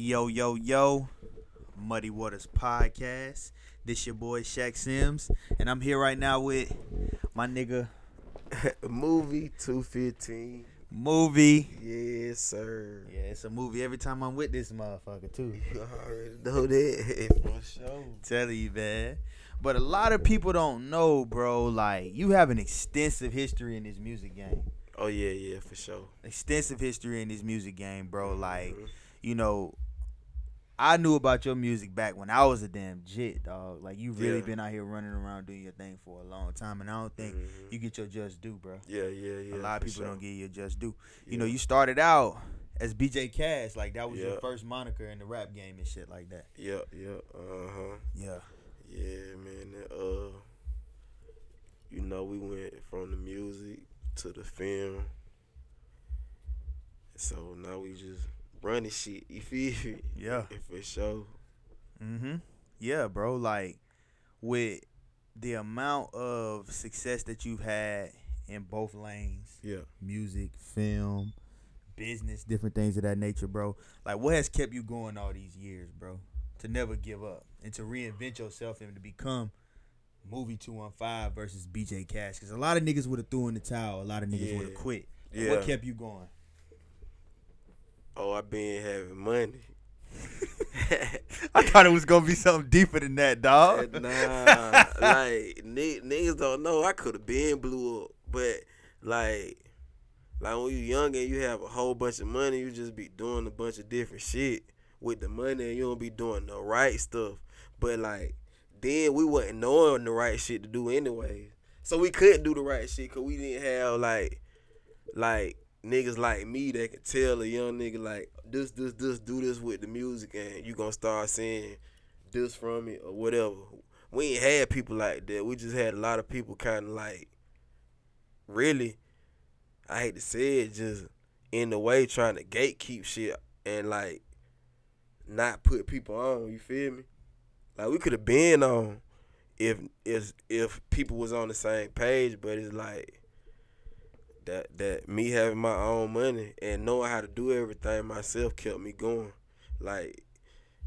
Yo, yo, yo, Muddy Waters Podcast. This your boy Shaq Sims, and I'm here right now with my nigga movie 215. Movie. Yes, sir. Yeah, it's a movie every time I'm with this motherfucker too. You already know that for sure. Tell you, man. But a lot of people don't know, bro. Like you have an extensive history in this music game. Oh yeah, yeah, for sure. Extensive history in this music game, bro. Like, Mhm. you know, I knew about your music back when I was a damn jit, dog. Like you really Yeah. been out here running around doing your thing for a long time, and I don't think Mhm. you get your just due, bro. Yeah, yeah, yeah. a lot of people sure. don't get your just due. Yeah. You know, you started out as BJ Cash, like that was your first moniker in the rap game and shit like that. Yeah, yeah. Uh huh. Yeah. Yeah, man. Uh, you know, we went from the music to the film. So now we just running shit. You feel me? Yeah. For sure. Mm-hmm. Yeah, bro. Like with the amount of success that you've had in both lanes, Yeah. music, film, business, different things of that nature, bro. Like what has kept you going all these years, bro? To never give up and to reinvent yourself and to become movie 215 versus BJ Cash. Because a lot of niggas would have threw in the towel. A lot of niggas would have quit. Like, Yeah. What kept you going? Oh, I been having money. I thought it was gonna be something deeper than that, dog. nah, like ni- niggas don't know. I could have been blew up, but like, like when you young and you have a whole bunch of money, you just be doing a bunch of different shit with the money, and you don't be doing the right stuff. But like, then we wasn't knowing the right shit to do anyway, so we couldn't do the right shit because we didn't have like, like niggas like me that can tell a young nigga like this, this, this, do this with the music, and you gonna start seeing this from it or whatever. We ain't had people like that. We just had a lot of people kind of like, really, I hate to say it, just in the way trying to gatekeep shit and like not put people on. You feel me? Like we could have been on if if if people was on the same page, but it's like that that me having my own money and knowing how to do everything myself kept me going. Like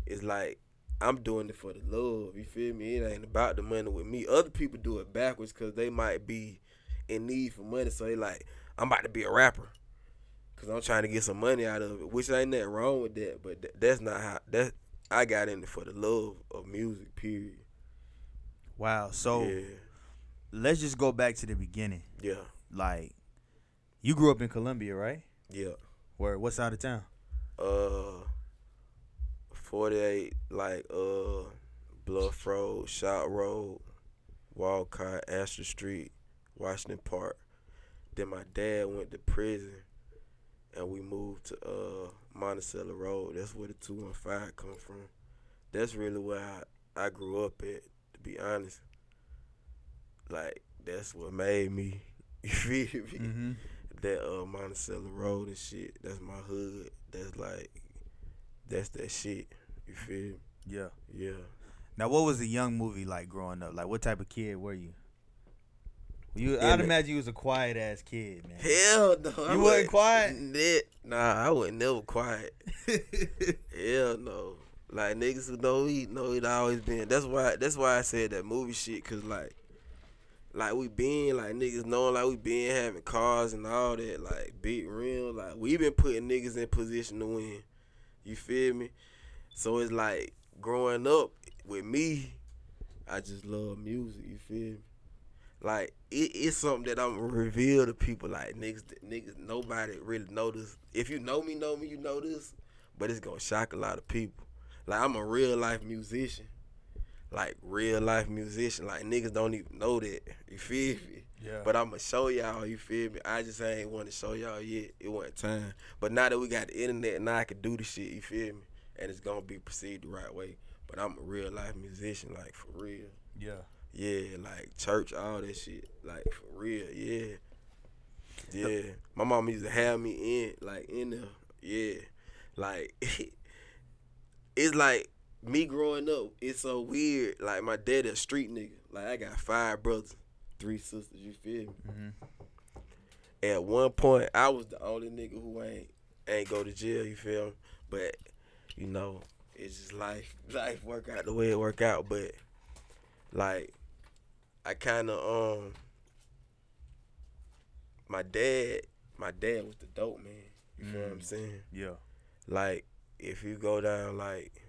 it's like I'm doing it for the love. You feel me? It ain't about the money with me. Other people do it backwards because they might be in need for money. So they like, I'm about to be a rapper because I'm trying to get some money out of it. Which ain't nothing wrong with that, but th- that's not how that I got in it for the love of music. Period. Wow. So yeah, let's just go back to the beginning. yeah, Like, you grew up in Columbia, right? yeah. Where? What side of town? Uh, 48 like uh, Bluff Road, Shop Road, Walcott, Astor Street, Washington Park. Then my dad went to prison, and we moved to uh Monticello Road. That's where the two one five come from. That's really where I, I grew up at. To be honest, like that's what made me. You feel me? Mm-hmm. That uh Monticello Road and shit. That's my hood. That's like that's that shit. You feel me? Yeah. Yeah. Now, what was the young movie like growing up? Like, what type of kid were you? You, I'd imagine you was a quiet ass kid, man. Hell no. I You wasn't quiet? Nah, I wasn't never quiet. Hell no. Like niggas who know he know it always been. That's why that's why I said that movie shit, cause like like we been like niggas knowing like we been having cars and all that, like big real, like we been putting niggas in position to win. You feel me? So it's like growing up with me, I just love music, you feel me? Like it, it's something that I'm reveal to people like niggas niggas nobody really notice. If you know me, know me, you know this, but it's gonna shock a lot of people. Like I'm a real life musician. Like real life musician. Like niggas don't even know that. You feel me? Yeah. But I'ma show y'all, you feel me? I just ain't want to show y'all yet. It wasn't time. But now that we got the internet, now I can do the shit, you feel me? And it's gonna be perceived the right way. But I'm a real life musician, like for real. yeah. Yeah, like church, all that shit. Like for real, yeah. Yeah. My mom used to have me in, like in there. Yeah. Like it's like me growing up, it's so weird. Like my dad a street nigga. Like I got five brothers, three sisters, you feel me? Mm-hmm. At one point I was the only nigga who ain't ain't go to jail, you feel me? But you know, it's just life. Life work out the way it work out, but like I kind of um my dad, my dad was the dope man. You feel what I'm Mm. saying? Yeah. Like if you go down like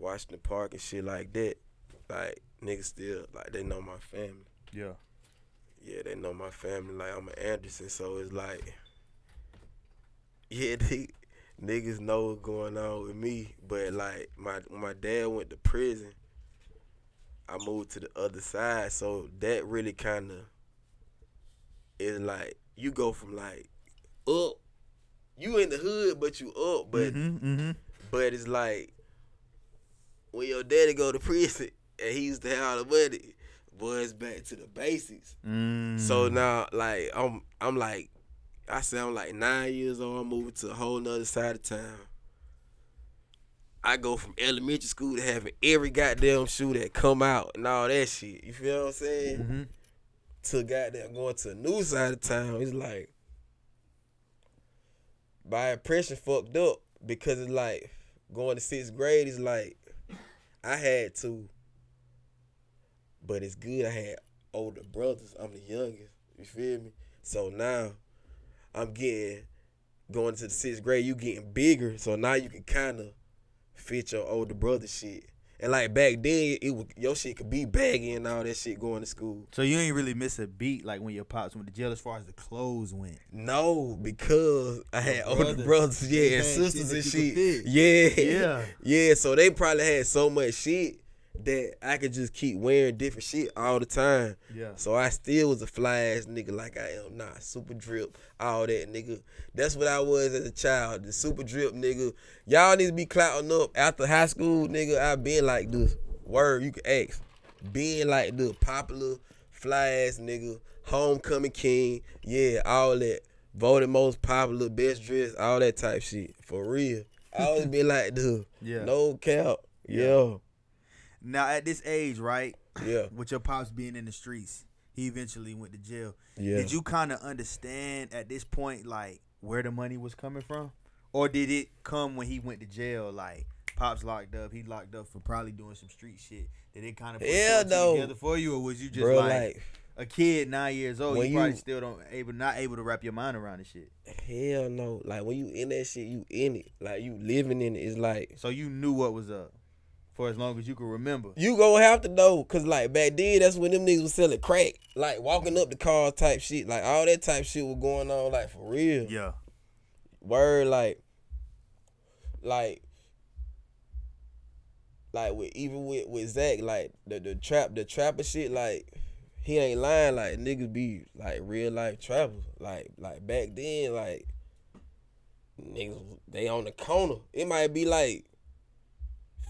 Washington Park and shit like that, like niggas still like they know my family. Yeah. Yeah, they know my family. Like I'm an Anderson, so it's like, yeah, they, niggas know what's going on with me. But like my when my dad went to prison, I moved to the other side, so that really kind of is like you go from like up, you in the hood, but you up, but mm-hmm, mm-hmm. but it's like when your daddy go to prison and he used to have all the money, boy, it's back to the basics. Mm. So now, like, I'm, I'm like, I say I'm like nine years old. I'm moving to a whole nother side of town. I go from elementary school to having every goddamn shoe that come out and all that shit. You feel what I'm saying? hmm To goddamn going to a new side of town. It's like my impression fucked up because it's like going to sixth grade is like I had to, but it's good I had older brothers. I'm the youngest. You feel me? So now I'm getting going to the sixth grade. You getting bigger, so now you can kind of fit your older brother shit. And like back then, it was your shit could be baggy and all that shit going to school. So you ain't really miss a beat like when your pops went to jail as far as the clothes went. No, because I had older brothers. brothers, yeah, and sisters and shit. Yeah, Yeah. yeah. So they probably had so much shit that I could just keep wearing different shit all the time. Yeah. So I still was a fly ass nigga like I am now. Super drip, all that nigga. That's what I was as a child. The super drip nigga. Y'all need to be clouting up after high school, nigga. I been like this. Word, you can ask. Being like the popular fly ass nigga, homecoming king, yeah, all that. Voted most popular, best dressed, all that type shit. For real. I always been like the Yeah. no cap. Yeah. Now at this age, right? Yeah. With your pops being in the streets, he eventually went to jail. Yeah. Did you kind of understand at this point, like where the money was coming from, or did it come when he went to jail? Like pops locked up, he locked up for probably doing some street shit. Did it kind of put Hell two and two no. together for you, or was you just Bro, like, like a kid nine years old? You, when probably you- still don't able not able to wrap your mind around the shit. Hell no. Like when you in that shit, you in it. Like you living in it. It's like So you knew what was up for as long as you can remember. you gonna have to know, cause like back then, that's when them niggas was selling crack, like walking up the cars type shit, like all that type shit was going on, like for real. Yeah. Word, like, like, like with even with with Zach, like the the trap the trapper shit, like he ain't lying, like niggas be like real life trappers, like like back then, like niggas they on the corner. It might be like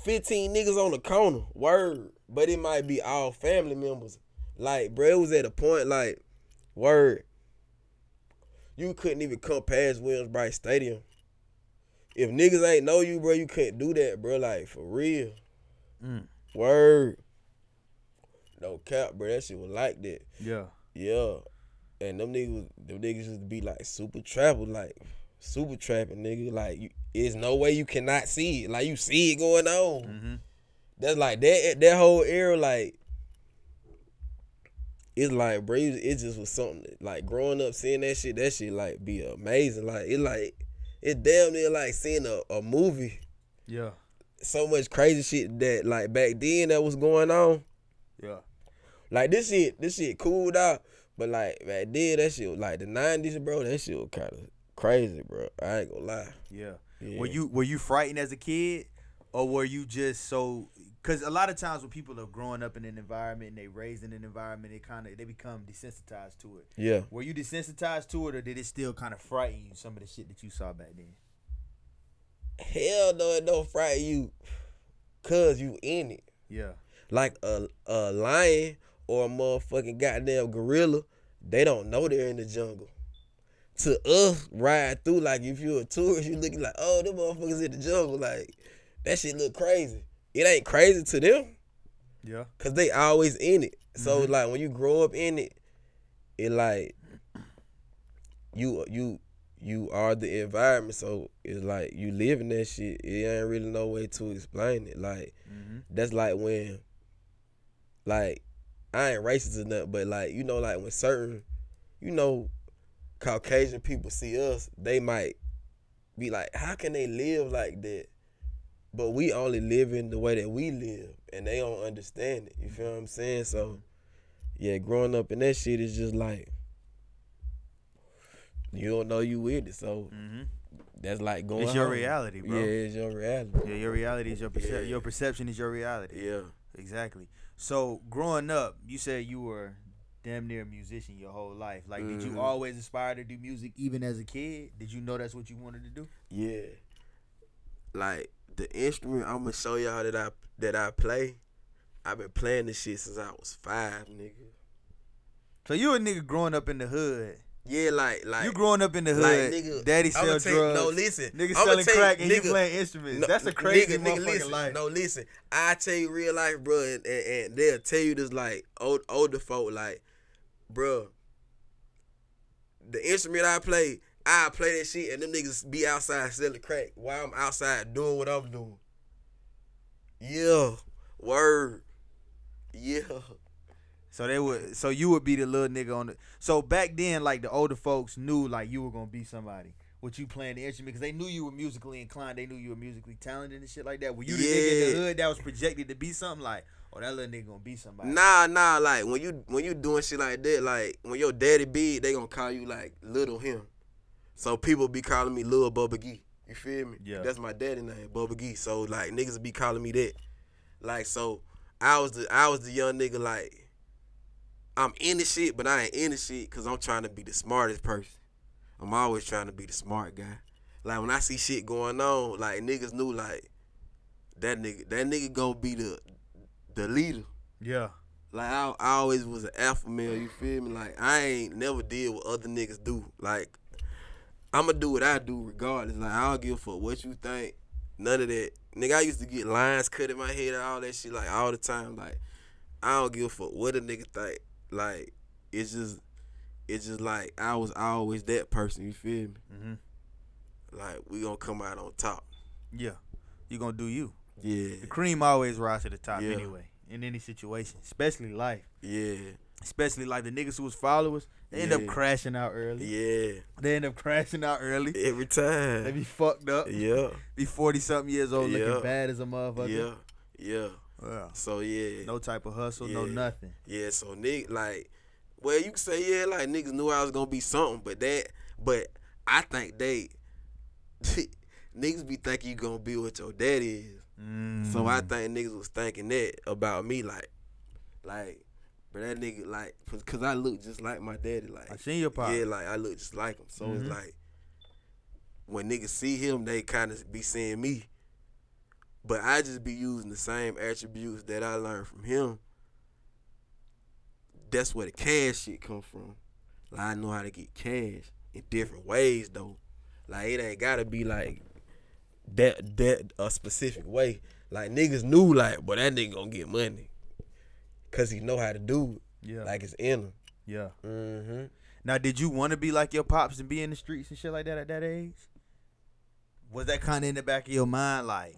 fifteen niggas on the corner, word, but it might be all family members. Like, bro, it was at a point like, word, you couldn't even come past Williams Brice Stadium. If niggas ain't know you, bro, you couldn't do that, bro. Like for real. Mm. Word. No cap, bro. That shit was like that. Yeah. Yeah. And them niggas, them niggas used to be like super trappers, like super trapping, nigga. Like, you, there's no way you cannot see it. Like you see it going on. Mm-hmm. That's like that. That whole era, like, it's like, bro, it it just was something. that- Like growing up, seeing that shit, that shit like be amazing. Like it, like it damn near like seeing a, a movie. Yeah. So much crazy shit that like back then that was going on. Yeah. Like this shit, this shit cooled out. But like back then, that shit was like the nineties, bro. That shit was kind of crazy, bro. I ain't gonna lie. Yeah. Yeah. Were you were you frightened as a kid, or were you just so? Because a lot of times when people are growing up in an environment and they raised in an environment, they kind of they become desensitized to it. Yeah. Were you desensitized to it, or did it still kind of frighten you? Some of the shit that you saw back then. Hell no, it don't frighten you, cause you in it. Yeah. Like a a lion or a motherfucking goddamn gorilla, they don't know they're in the jungle. To us, ride through like if you're a tourist, you looking like, oh, them motherfuckers in the jungle. Like that shit look crazy. It ain't crazy to them. Yeah. Cause they always in it. So Mhm. like when you grow up in it, it like you you you are the environment, so it's like you live in that shit. It ain't really no way to explain it. Like Mm-hmm. that's like when, like, I ain't racist or nothing, but like you know, like when certain, you know, Caucasian people see us, they might be like, how can they live like that? But we only live in the way that we live, and they don't understand it. You feel what I'm saying? So, yeah, growing up in that shit is just like you don't know you with it, so Mm-hmm. that's like going. It's your home. reality, bro. Yeah, it's your reality. Yeah, your reality is your perce- Yeah. your perception is your reality. Yeah. Exactly. So growing up, you said you were damn near a musician your whole life. Like, did you Mhm. always aspire to do music even as a kid? Did you know that's what you wanted to do? Yeah. Like the instrument I'm gonna show y'all that I that I play, I've been playing this shit since I was five, nigga. So you a nigga growing up in the hood. Yeah, like like you growing up in the like, hood. nigga, Daddy sell you- drugs. No, listen. Nigga selling you, crack and you playing instruments. no, That's a crazy nigga, nigga, listen, life. No, listen. I tell you real life, bro, and, and, and they'll tell you this like old older folk, like, bro, the instrument I play, I play that shit, and them niggas be outside selling crack while I'm outside doing what I'm doing. Yeah, word. Yeah. So they would. So you would be the little nigga on the. So back then, like the older folks knew like you were gonna be somebody. With you playing the instrument, because they knew you were musically inclined. They knew you were musically talented and shit like that. Were you the nigga in the hood that was projected to be something like, oh that little nigga gonna be somebody? Nah, nah, like when you when you doing shit like that, like when your daddy big, they gonna call you like little him. So people be calling me Lil Bubba Gee. You feel me? Yeah. That's my daddy name, Bubba Gee. So like niggas be calling me that. Like so I was the I was the young nigga like I'm in the shit, but I ain't in the shit because I'm trying to be the smartest person. I'm always trying to be the smart guy. Like when I see shit going on, like niggas knew like that nigga that nigga gonna be the the leader. Yeah. Like I, I always was an alpha male, you feel me? Like I ain't never did what other niggas do. Like I'ma do what I do regardless. Like I don't give a fuck what you think. None of that. Nigga, I used to get lines cut in my head and all that shit like all the time. Like I don't give a fuck what a nigga think. Like it's just it's just like I was always that person, you feel me? Mm-hmm. Like we gonna come out on top. Yeah. You gonna do you. Yeah. The cream always rise to the top Yeah. anyway. In any situation, especially life, Yeah. especially like the niggas who was followers, they end up crashing out early. Yeah. They end up crashing out early. Every time. They be fucked up. Yeah. Be forty something years old, Yeah. looking bad as a motherfucker. Yeah. Yeah. Yeah. So yeah. No type of hustle, no nothing. Yeah, so nigga, like, well, you can say yeah, like niggas knew I was gonna be something, but that, but I think they, niggas be thinking you gonna be what your daddy is. So I Mm. think niggas was thinking that about me, like, like, but that nigga, like, cause, cause I look just like my daddy, like, I seen your pop. yeah, like I look just like him. So Mhm. it's like, when niggas see him, they kind of be seeing me. But I just be using the same attributes that I learned from him. That's where the cash shit come from. Like I know how to get cash in different ways though. Like it ain't gotta be like that that a specific way. Like niggas knew like, but that nigga gonna get money. Cause he know how to do it. Yeah. Like it's in him. yeah. Mm-hmm. Now, did you want to be like your pops and be in the streets and shit like that at that age? Was that kind of in the back of your mind, like,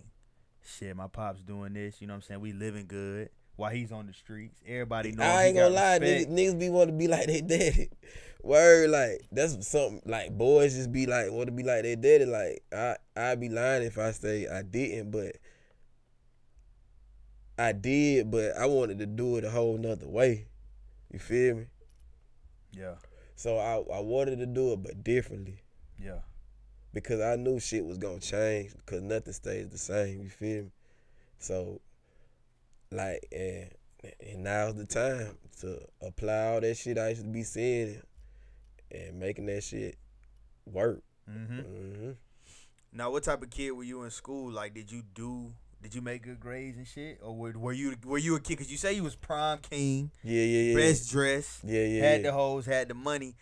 shit, my pops doing this? You know what I'm saying? We living good while he's on the streets. Everybody know. I ain't gonna lie, niggas, niggas be want to be like their daddy. Word, like that's something like boys just be like want to be like their daddy. Like I, I'd be lying if I say I didn't, but I did, but I wanted to do it a whole nother way. You feel me? Yeah, So I, I wanted to do it, but differently yeah, because I knew shit was gonna change because nothing stays the same. You feel me? So, like, and and now's the time to apply all that shit I used to be seeing and, making that shit work. hmm hmm Now, what type of kid were you in school? Like, did you do? Did you make good grades and shit, or were, were you were you a kid? Cause you say you was prom king, Yeah, yeah, yeah. best dress, yeah, yeah, had yeah. the hoes, had the money.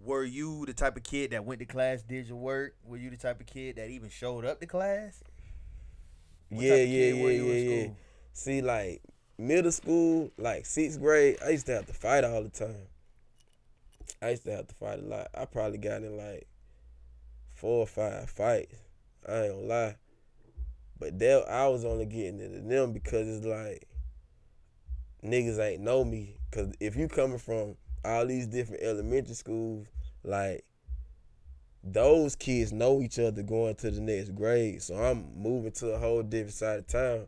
Were you the type of kid that went to class, did your work? Were you the type of kid that even showed up to class? What yeah, type of yeah, kid yeah, were you in yeah, yeah. See, like middle school, like sixth grade, I used to have to fight all the time. I used to have to fight a lot. I probably got in like four or five fights. I ain't gonna lie. But that I was only getting into them because it's like niggas ain't know me. Cause if you coming from all these different elementary schools, like those kids know each other going to the next grade. So I'm moving to a whole different side of town.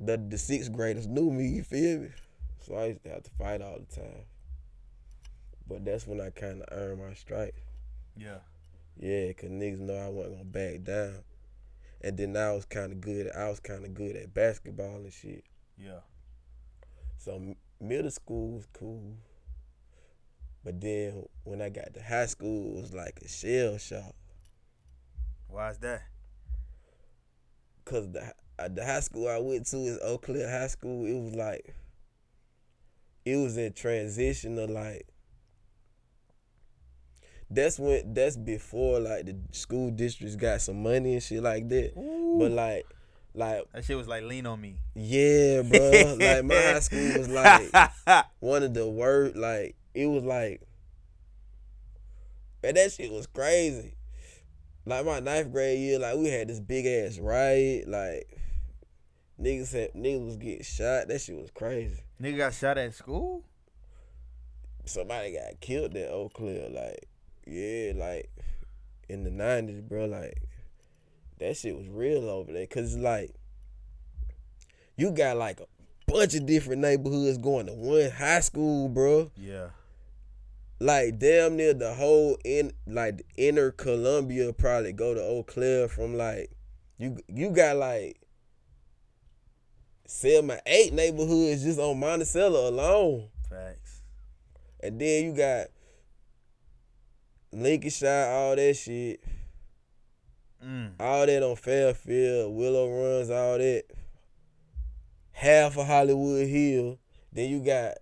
The the sixth graders knew me, you feel me? So I used to have to fight all the time. But that's when I kinda earned my stripes. Yeah. Yeah, cause niggas know I wasn't gonna back down. And then I was kinda good I was kinda good at basketball and shit. Yeah. So middle school was cool. But then when I got to high school, it was like a shell shock. Why is that? Cause the the high school I went to is Eau Claire High School. It was like it was in transition of like that's when that's before like the school districts got some money and shit like that. But like like That shit was like lean on me. yeah, bro. like my high school was like one of the worst. Like it was like, man, that shit was crazy. Like my ninth grade year, like we had this big ass riot. Like niggas had niggas was getting shot. That shit was crazy. Nigga got shot at school? Somebody got killed at Eau Claire. Like yeah, like in the nineties, bro. Like that shit was real over there. Cause like you got like a bunch of different neighborhoods going to one high school, bro. Yeah. like damn near the whole in like inner Columbia probably go to Eau Claire from like you you got like seven eight neighborhoods just on Monticello alone. Facts. And then you got Lincolnshire, all that shit. Mm. All that on Fairfield, Willow Runs, all that. Half of Hollywood Hill. Then you got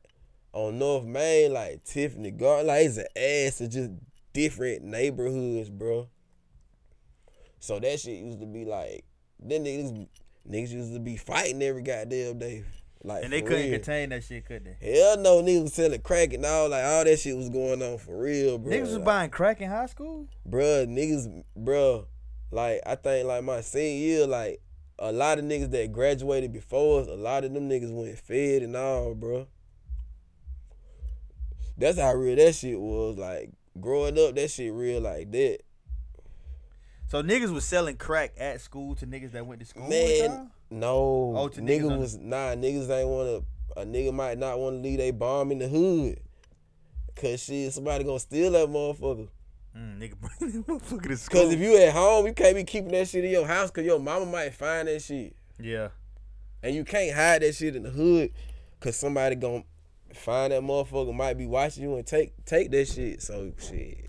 on North Main, like Tiffany Garden. Like it's an ass of just different neighborhoods, bro. So that shit used to be like, then niggas, niggas used to be fighting every goddamn day. Like, And they couldn't real. contain that shit, could they? Hell no, niggas was selling crack and all like all that shit was going on for real, bro. Niggas was Like, buying crack in high school? bruh, niggas, bruh, like I think like my senior year, like a lot of niggas that graduated before us, a lot of them niggas went fed and all, bruh. That's how real that shit was. Like growing up, that shit real like that. So niggas was selling crack at school to niggas that went to school Man, no, Oh, to niggas nigga on- was nah. Niggas ain't want to. A nigga might not want to leave they bomb in the hood, cause shit, somebody gonna steal that motherfucker. Mm, nigga bring that motherfucker to school. Cause if you at home, you can't be keeping that shit in your house, cause your mama might find that shit. yeah. And you can't hide that shit in the hood cause somebody gonna find that motherfucker might be watching you and take take that shit. So shit.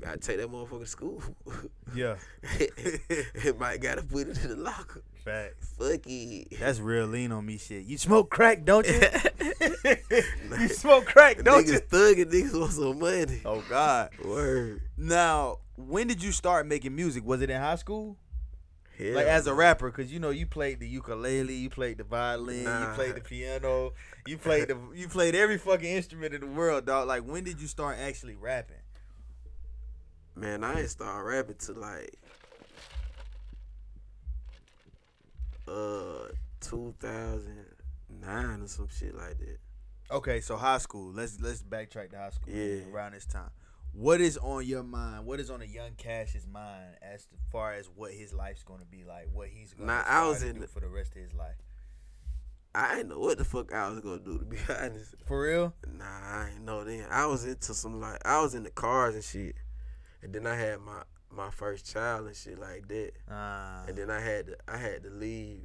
Gotta take that motherfucker to school. Yeah. it might gotta put it in the locker. Facts. Fuck it. That's real lean on me shit. You smoke crack, don't you? you smoke crack, don't you? niggas thugging, niggas want some money. Oh God. Word. Now, when did you start making music? Was it in high school? Hell like as a rapper, cause you know you played the ukulele, you played the violin, Nah. you played the piano, you played the you played every fucking instrument in the world, dog. Like when did you start actually rapping? Man, I ain't start rapping to like uh 2009 or some shit like that. Okay, so high school. Let's let's backtrack to high school. Yeah. Around this time, what is on your mind? What is on a young Cash's mind as far as what his life's going to be like? What he's going I was to in do the- for the rest of his life. I ain't know what the fuck I was gonna do to be honest. For real? Nah, I ain't know then. I was into some like I was into cars and shit, and then I had my my first child and shit like that, Uh, and then I had to I had to leave.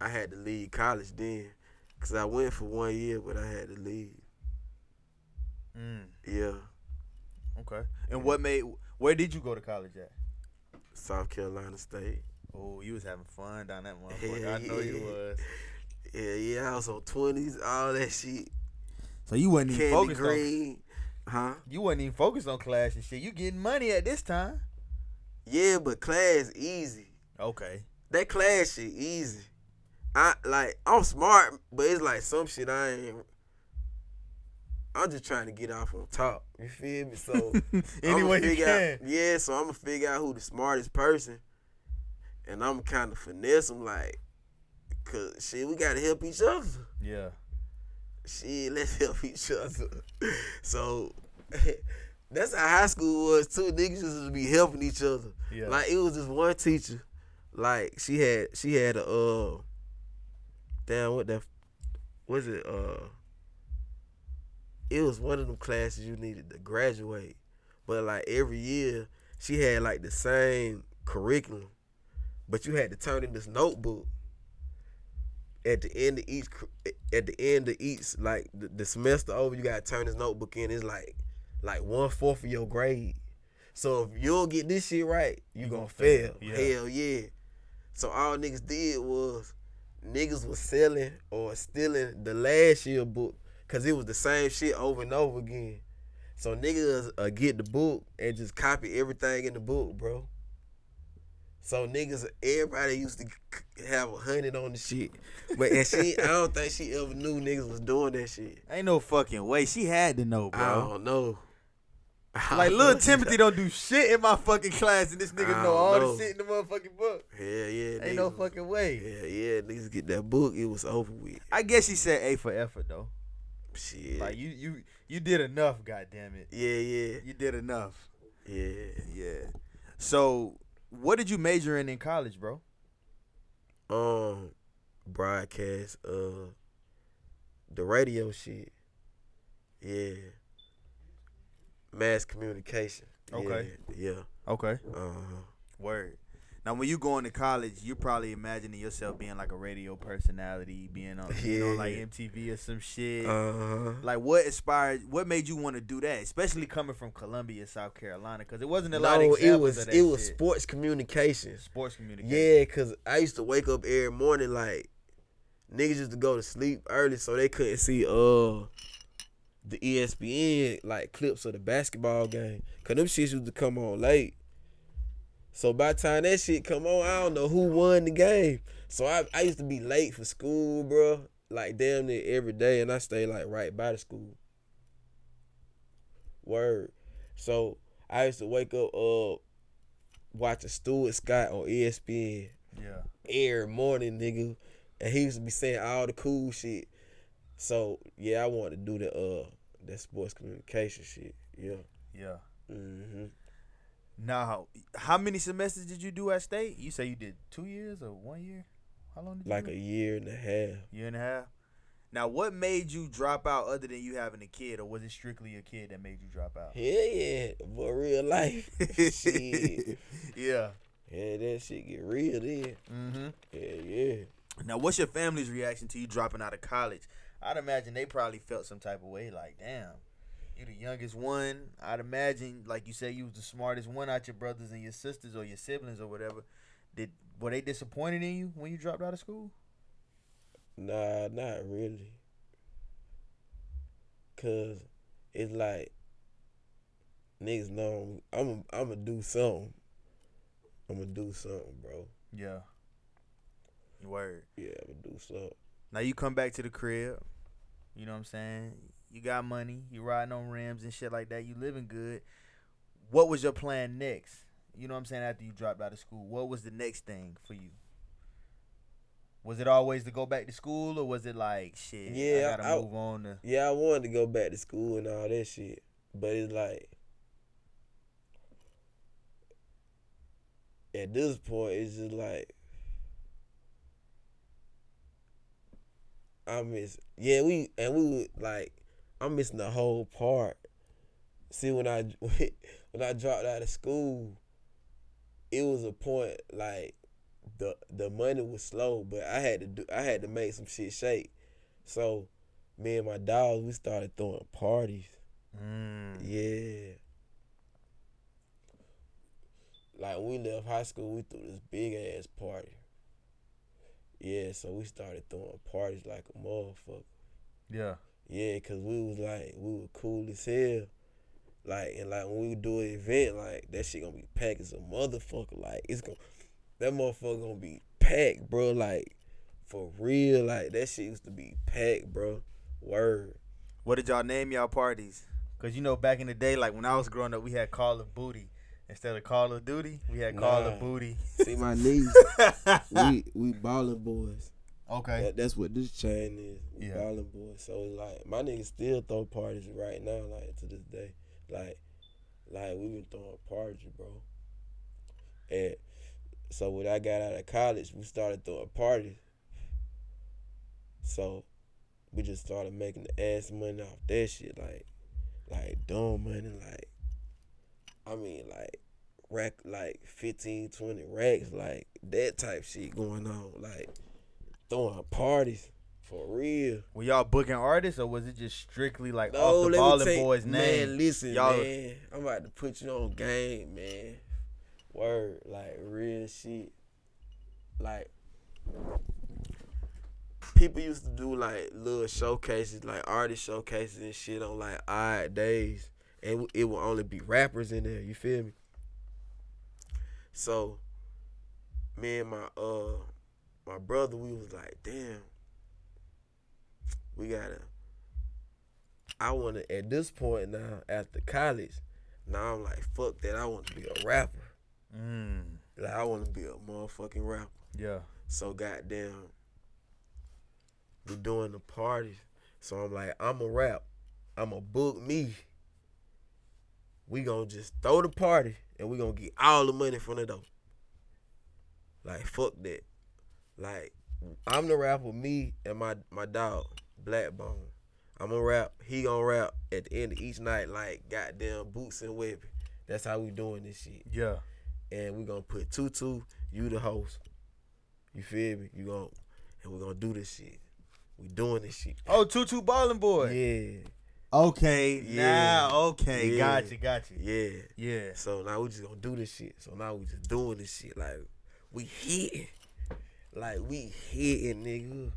I had to leave college then, cause I went for one year, but I had to leave. mm, Yeah, okay. And what made? Where did you go to college at? South Carolina State. Oh, you was having fun down that motherfucker. I know you was. Yeah, yeah, I was on twenties, all that shit. So you wasn't even Candy focused green, huh? You wasn't even focused on class and shit. You getting money at this time. Yeah, but class easy. Okay. That class shit easy. I like I'm smart, but it's like some shit I ain't. I'm just trying to get off on top. You feel me? So Any way you can. Out, yeah, so I'm gonna figure out who the smartest person, and I'm kind of finesse them like, cause shit, we gotta help each other. Yeah. Shit, let's help each other. so that's how high school was too. Niggas just to be helping each other. Yeah. Like it was this one teacher, like she had she had a uh, damn what that was it uh. It was one of them classes you needed to graduate, but like every year she had like the same curriculum, but you had to turn in this notebook at the end of each at the end of each like the, the semester over, you gotta turn this notebook in. It's like like one fourth of your grade. So if you don't get this shit right, you, You gonna, fail. fail, yeah. Hell yeah. So all niggas did was niggas was selling or stealing the last year book because it was the same shit over and over again. So niggas uh, get the book and just copy everything in the book, bro. So niggas, everybody used to have a hundred on the shit, but and she, I don't think she ever knew niggas was doing that shit. Ain't no fucking way. She had to know, bro. I don't know. I Like don't little know. Timothy don't do shit in my fucking class, and this nigga know all know. the shit in the motherfucking book. Yeah, yeah. Ain't no fucking way. Yeah, yeah. Niggas get that book, it was over with. I guess she said A for effort though. Shit. Like you, you, you did enough. God damn it, yeah, yeah, you did enough. yeah. Yeah. So, what did you major in in college, bro? um broadcast uh the radio shit. Yeah. Mass communication. Okay. Yeah. Okay. yeah. Uh-huh. Word. Now, when you go into college, you're probably imagining yourself being like a radio personality, being on, you know, like MTV or some shit. Uh-huh. like, what inspired? What made you want to do that? Especially coming from Columbia, South Carolina, because it wasn't a lot of No, examples it was of it was shit. sports communications. sports communication. Yeah, cause I used to wake up every morning like niggas used to go to sleep early so they couldn't see uh the ESPN like clips of the basketball game. Cause them shits used to come on late. So by the time that shit come on, I don't know who won the game. So I, I used to be late for school, bro. Like damn near every day, and I stay like right by the school. Word. So I used to wake up uh watching Stuart Scott on ESPN Yeah. every morning, nigga. And he used to be saying all the cool shit. So yeah, I wanted to do the uh that sports communication shit. Yeah. Yeah. hmm Now, how many semesters did you do at state? You say you did two years or one year? How long did you Like do? a year and a half. year and a half. Now, what made you drop out other than you having a kid, or was it strictly a kid that made you drop out? Yeah, yeah. For real life. shit. yeah. Yeah, that shit get real then. Mm-hmm. Yeah, yeah. Now, what's your family's reaction to you dropping out of college? I'd imagine they probably felt some type of way, like, damn, you the youngest one. I'd imagine, like you said, you was the smartest one out your brothers and your sisters or your siblings or whatever. Did were they disappointed in you when you dropped out of school? Nah, not really. Cause it's like niggas know I'm I'm gonna do something. I'm gonna do something, bro. Yeah. Word. Yeah, I'm gonna do something. Now you come back to the crib. You know what I'm saying? You got money. You riding on rims and shit like that. You living good. What was your plan next? You know what I'm saying? After you dropped out of school, what was the next thing for you? Was it always to go back to school, or was it like shit? Yeah, I gotta I- move on to. Yeah, I wanted to go back to school and all that shit, but it's like at this point, it's just like I miss. Yeah, we and we would like I'm missing the whole part. See, when I when I dropped out of school, it was a point like the the money was slow, but I had to do I had to make some shit shake. So me and my dogs, we started throwing parties. Mm. Yeah. Like we left high school, we threw this big ass party. Yeah, so we started throwing parties like a motherfucker. Yeah. Yeah, cause we was like we were cool as hell. Like and like when we do an event, like that shit gonna be packed as a motherfucker. Like it's gonna that motherfucker gonna be packed, bro. Like for real, like that shit used to be packed, bro. Word. What did y'all name y'all parties? Cause you know back in the day, like when I was growing up, we had Call of Booty instead of Call of Duty. We had Call Nah. of Booty. See my niece, we we ballin' boys. Okay. That, that's what this chain is. Yeah. Ballin' boys. So like my niggas still throw parties right now, like to this day. Like like we been throwing parties, bro. And so when I got out of college, we started throwing parties. So we just started making the ass money off that shit, like like dumb money, like I mean like rack like 15, 20 racks, like that type shit going on. Like throwing parties for real. Were y'all booking artists or was it just strictly like No, off the let me Ballin' take- Boys name? Man, listen, Y'all- man. I'm about to put you on game, man. Word, like real shit. Like people used to do like little showcases, like artist showcases and shit on like odd days, and it will only be rappers in there. You feel me? So, me and my uh my brother, we was like, damn, we gotta. I want to at this point now after college. Now I'm like, fuck that. I want to be a rapper. Mm, Like I want to be a motherfucking rapper. yeah. So goddamn, we doing the parties. So I'm like, I'm a rap. I'm a book me. We gonna just throw the party and we gonna get all the money from the door. Like fuck that. Like I'm the rapper, me and my my dog Blackbone. I'm gonna rap. He gonna rap at the end of each night like goddamn boots and weapon. That's how we doing this shit Yeah. and we gonna put Tutu, you the host. You feel me? You gon' and we gonna do this shit. We doing this shit. Oh, Tutu Ballin' Boy. Yeah, Okay. Yeah. Now, okay. Yeah. Gotcha. Gotcha. yeah. Yeah. So now we just gonna do this shit. So now we just doing this shit. Like we hitting, like we hitting, nigga,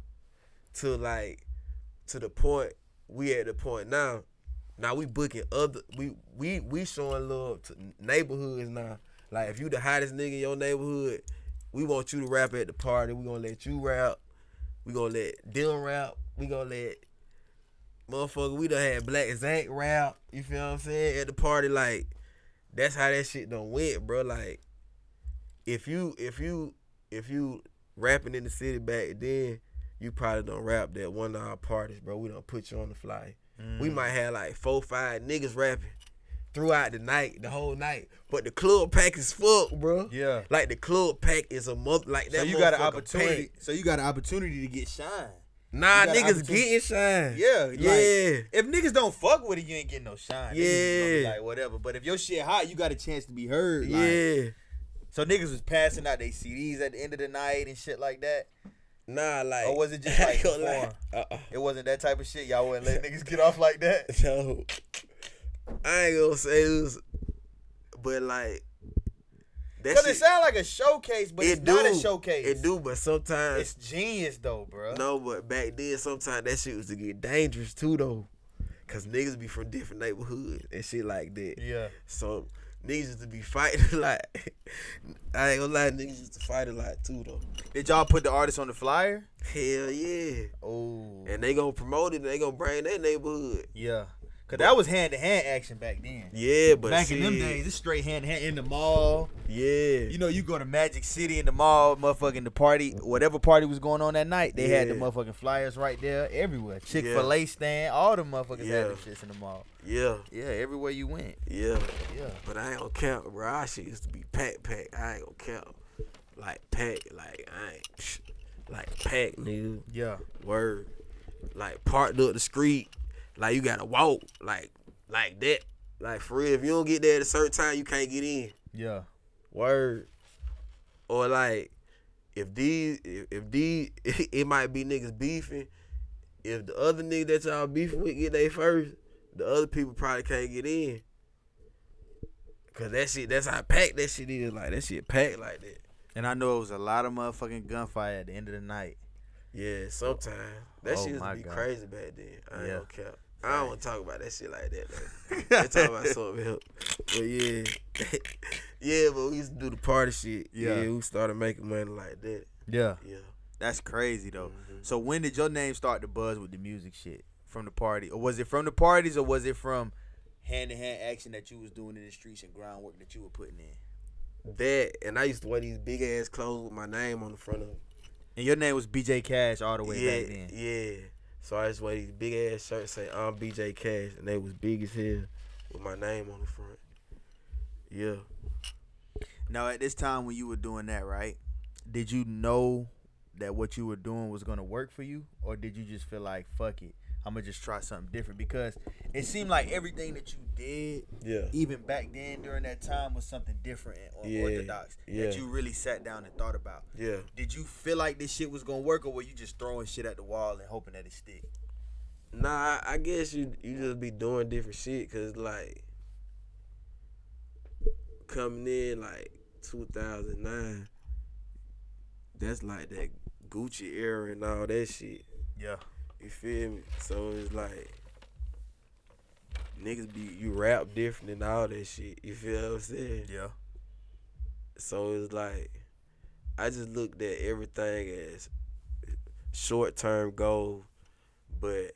to like to the point we at the point now. Now we booking other we we we showing love to neighborhoods now. Like if you the hottest nigga in your neighborhood, we want you to rap at the party. We gonna let you rap. We gonna let them rap. We gonna let motherfucker. We done had Black Zank rap. You feel what I'm saying at the party? Like that's how that shit done went, bro. Like if you if you if you rapping in the city back then, you probably don't rap that one of our parties, bro. We don't put you on the fly. Mm. We might have like four, five niggas rapping throughout the night, the whole night. But the club pack is fuck, bro. Yeah. Like the club pack is a month like that. So you got an opportunity. packed. So you got an opportunity to get shine. Nah, you got an niggas getting shine. Yeah. like, Yeah. if niggas don't fuck with it, you ain't getting no shine. Niggas just be Yeah. like whatever. But if your shit hot, you got a chance to be heard. like- Yeah. So niggas was passing out their CDs at the end of the night and shit like that. Nah, like. Or was it just like I ain't gonna lie. before? Uh-uh. It wasn't that type of shit. Y'all wouldn't let niggas get off like that. So I ain't gonna say it was, but like that Cause it sound like a showcase, but it it's do not a showcase. It do, but sometimes It's genius though, bro. no. But back then, sometimes that shit was to get dangerous too, though, cause niggas be from different neighborhoods and shit like that. Yeah. So niggas used to be fighting a lot. I ain't gonna lie, niggas used to fight a lot too, though. Did y'all put the artist on the flyer? Hell yeah, Oh. and they gonna promote it. and They gonna bring their neighborhood. Yeah. Cause that was hand to hand action back then. Yeah, but back in them days, it's straight hand to hand in the mall. yeah, You know, you go to Magic City in the mall, motherfucking the party, whatever party was going on that night, they had the motherfucking flyers right there everywhere. Chick Fil A stand, all the motherfuckers Yeah. had them shits in the mall. yeah, Yeah, everywhere you went. yeah. Yeah. But I ain't gonna count, bro. Our shit used to be pack pack. I ain't gonna count. Like pack, like I ain't psh, like pack, nigga. Yeah. Word. Like parked up the street. Like you gotta walk. Like like that. Like for real, if you don't get there at a certain time, you can't get in. Yeah. Word. Or like if these if, if these it might be niggas beefing. If the other nigga that y'all beefing with get there first, the other people probably can't get in. Cause that shit, that's how packed that shit is. Like that shit packed like that. And I know it was a lot of motherfucking gunfire at the end of the night. Yeah, sometimes that Oh shit used to be God. crazy back then. I ain't Yeah. gonna cap. I don't want to talk about that shit like that though. They talk about something else. But yeah, yeah. But we used to do the party shit. Yeah. Yeah, we started making money like that. Yeah. Yeah. That's crazy though. Mhm. So when did your name start to buzz with the music shit? from the party, or was it from the parties, or was it from hand to hand action that you was doing in the streets and groundwork that you were putting in? That and I used to wear these big ass clothes with my name on the front of them. And your name was BJ Cash all the way yeah, back then. yeah. So I just wear these big ass shirts say I'm BJ Cash, and they was big as hell with my name on the front. Yeah. Now, at this time when you were doing that, right? Did you know that what you were doing was gonna work for you, or did you just feel like fuck it, I'm gonna just try something different? Because it seemed like everything that you did, Yeah. even back then during that time, was something different and Yeah, unorthodox yeah. that you really sat down and thought about. Yeah. Did you feel like this shit was gonna work, or were you just throwing shit at the wall and hoping that it stick? Nah, I guess you you just be doing different shit, cause like coming in like 2009, that's like that Gucci era and all that shit. Yeah. You feel me? So it's like niggas be you rap different and all that shit. You feel what I'm saying? Yeah. So it's like I just looked at everything as short term goals, but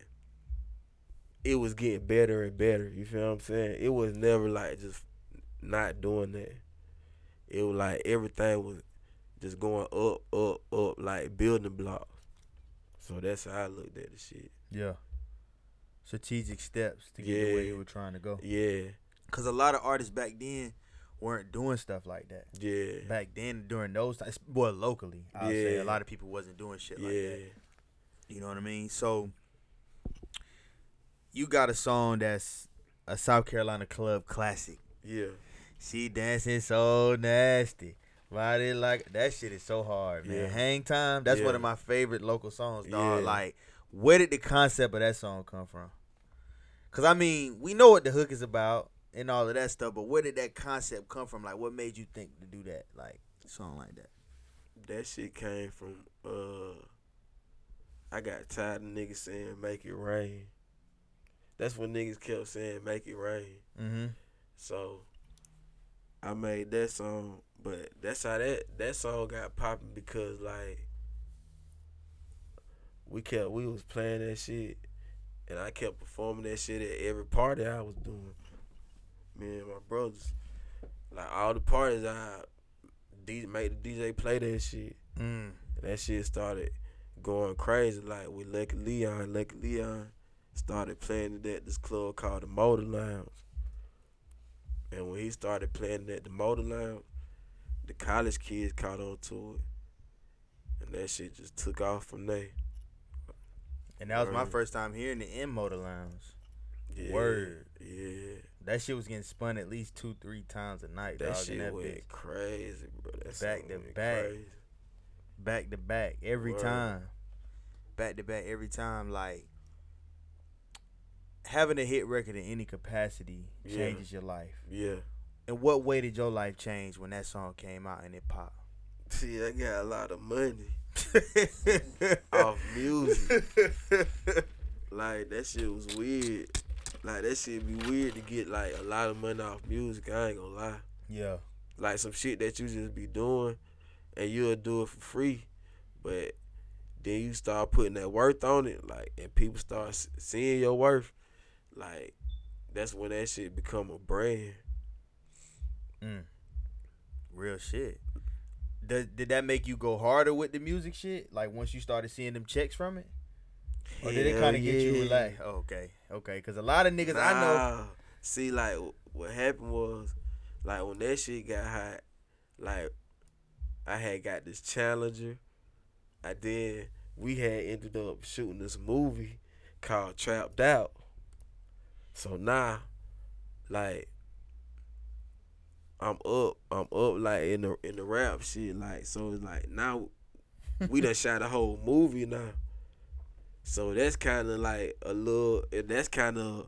it was getting better and better. You feel what I'm saying? It was never like just not doing that. It was like everything was just going up, up, up, like building blocks. So that's how I looked at the shit. Yeah. Strategic steps to get Yeah. where you were trying to go. Yeah, Cause a lot of artists back then weren't doing stuff like that. yeah, Back then, during those times, well, locally, I'll say a lot of people wasn't doing shit yeah, like that. You know what I mean? So you got a song that's a South Carolina club classic. yeah. She dancing so nasty. Body like that shit is so hard, man. Yeah. Hang time, that's one of my favorite local songs, dog. Yeah. Like, where did the concept of that song come from? Cause I mean, we know what the hook is about and all of that stuff, but where did that concept come from? Like, what made you think to do that? Like, song like that. That shit came from uh I got tired of niggas saying make it rain. That's what niggas kept saying, make it rain. Mm-hmm. So I made that song, but that's how that that song got popping because like we kept we was playing that shit and I kept performing that shit at every party I was doing. Me and my brothers. Like all the parties I made the DJ play that shit. Mm. And that shit started going crazy. Like with Lucky Leon, Lucky Leon started playing it at this club called the Motor Lounge. And when he started playing at the Motor Lounge, the college kids caught on to it. And that shit just took off from there. And that was my first time hearing the M Motor Lounge. Yeah, Word. Yeah. That shit was getting spun at least two, three times a night, That dog. shit that went bitch. crazy, bro. That Back to back. crazy. back to back every Word. time. Back to back every time. Like having a hit record in any capacity Yeah. changes your life. Yeah. In what way did your life change when that song came out and it popped? See, I got a lot of money off music. Like that shit was weird. Like that shit be weird to get like a lot of money off music. I ain't gonna lie. yeah. Like some shit that you just be doing, and you'll do it for free, but then you start putting that worth on it, like, and people start seeing your worth. Like that's when that shit become a brand. Mm. Real shit. Did, did that make you go harder with the music shit? Like once you started seeing them checks from it? Or did it kind of get you yeah. relaxed? Oh, okay, okay. Because a lot of niggas I know. See, like what happened was, like when that shit got hot, like I had got this challenger. I then we had ended up shooting this movie called Trapped Out. So now, like, I'm up, I'm up like in the in the rap shit, like so it's like now we done shot a whole movie now. So that's kind of like a little, and that's kind of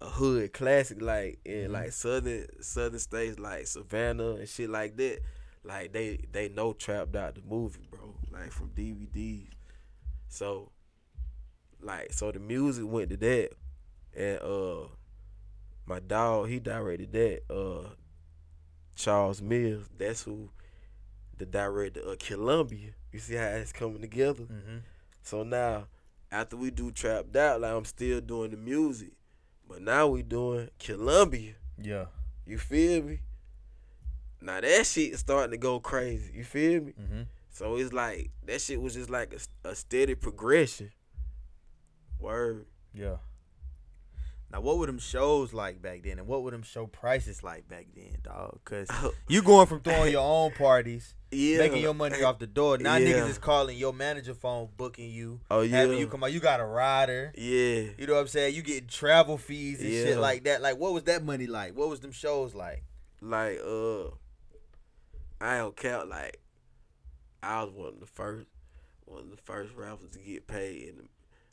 a hood classic, like in Mhm. like southern southern states like Savannah and shit like that. Like they they know Trapped Out the movie, bro. Like from DVDs. So, like so the music went to that, and uh, my dog he directed that. Uh, Charles Mills, that's who the director of Columbia. You see how it's coming together. Mm-hmm. So now after we do trapped out, like I'm still doing the music. But now we doing Columbia. Yeah. You feel me? Now that shit is starting to go crazy. You feel me? Mm-hmm. So it's like that shit was just like a, a steady progression. Word. Yeah. Now, what were them shows like back then, and what were them show prices like back then, dog? Cause you going from throwing your own parties, yeah. making your money off the door. Now Yeah. niggas is calling your manager phone, booking you, Oh yeah. having you come out. You got a rider. yeah. You know what I'm saying? You getting travel fees and shit like that. Like, what was that money like? What was them shows like? Like uh, I don't count. Like I was one of the first, one of the first rappers to get paid and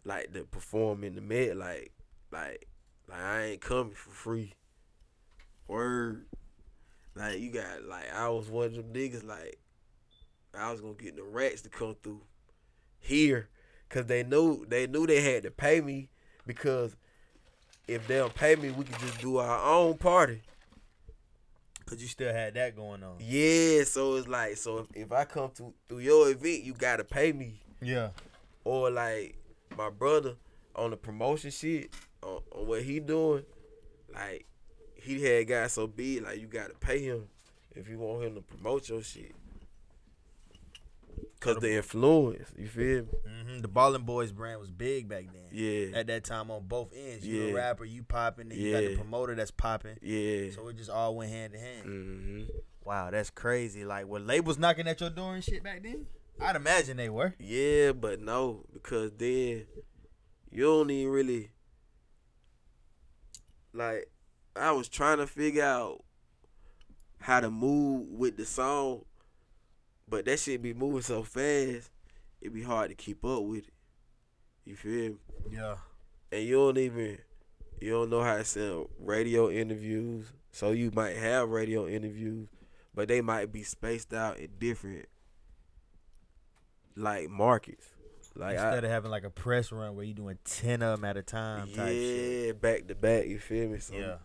like to perform in the Met. Like, like, like I ain't coming for free. Word. Like you got like I was one of them niggas. Like I was gonna get the rats to come through here, cause they knew they knew they had to pay me because if they don't pay me, we could just do our own party. Cause you still had that going on. Yeah, so it's like so if, if I come to through your event, you gotta pay me. Yeah. Or like my brother on the promotion shit on, on what he doing, like he had got so big, like you gotta pay him if you want him to promote your shit. Cause the influence, you feel me? hmm The Ballin' Boys brand was big back then. Yeah, At that time, on both ends, you a rapper, you popping, then you got the promoter that's popping. yeah. So it just all went hand in hand. hmm Wow, that's crazy. Like, were labels knocking at your door and shit back then? I'd imagine they were. Yeah, but no, because then you don't even really like. I was trying to figure out how to move with the song, but that shit be moving so fast, it be hard to keep up with it. You feel me? Yeah. And you don't even you don't know how to send radio interviews, so you might have radio interviews, but they might be spaced out in different like markets. Like I, Instead of having like a press run where you doing ten of them at a time type shit. yeah, back to back. You feel me? So Yeah.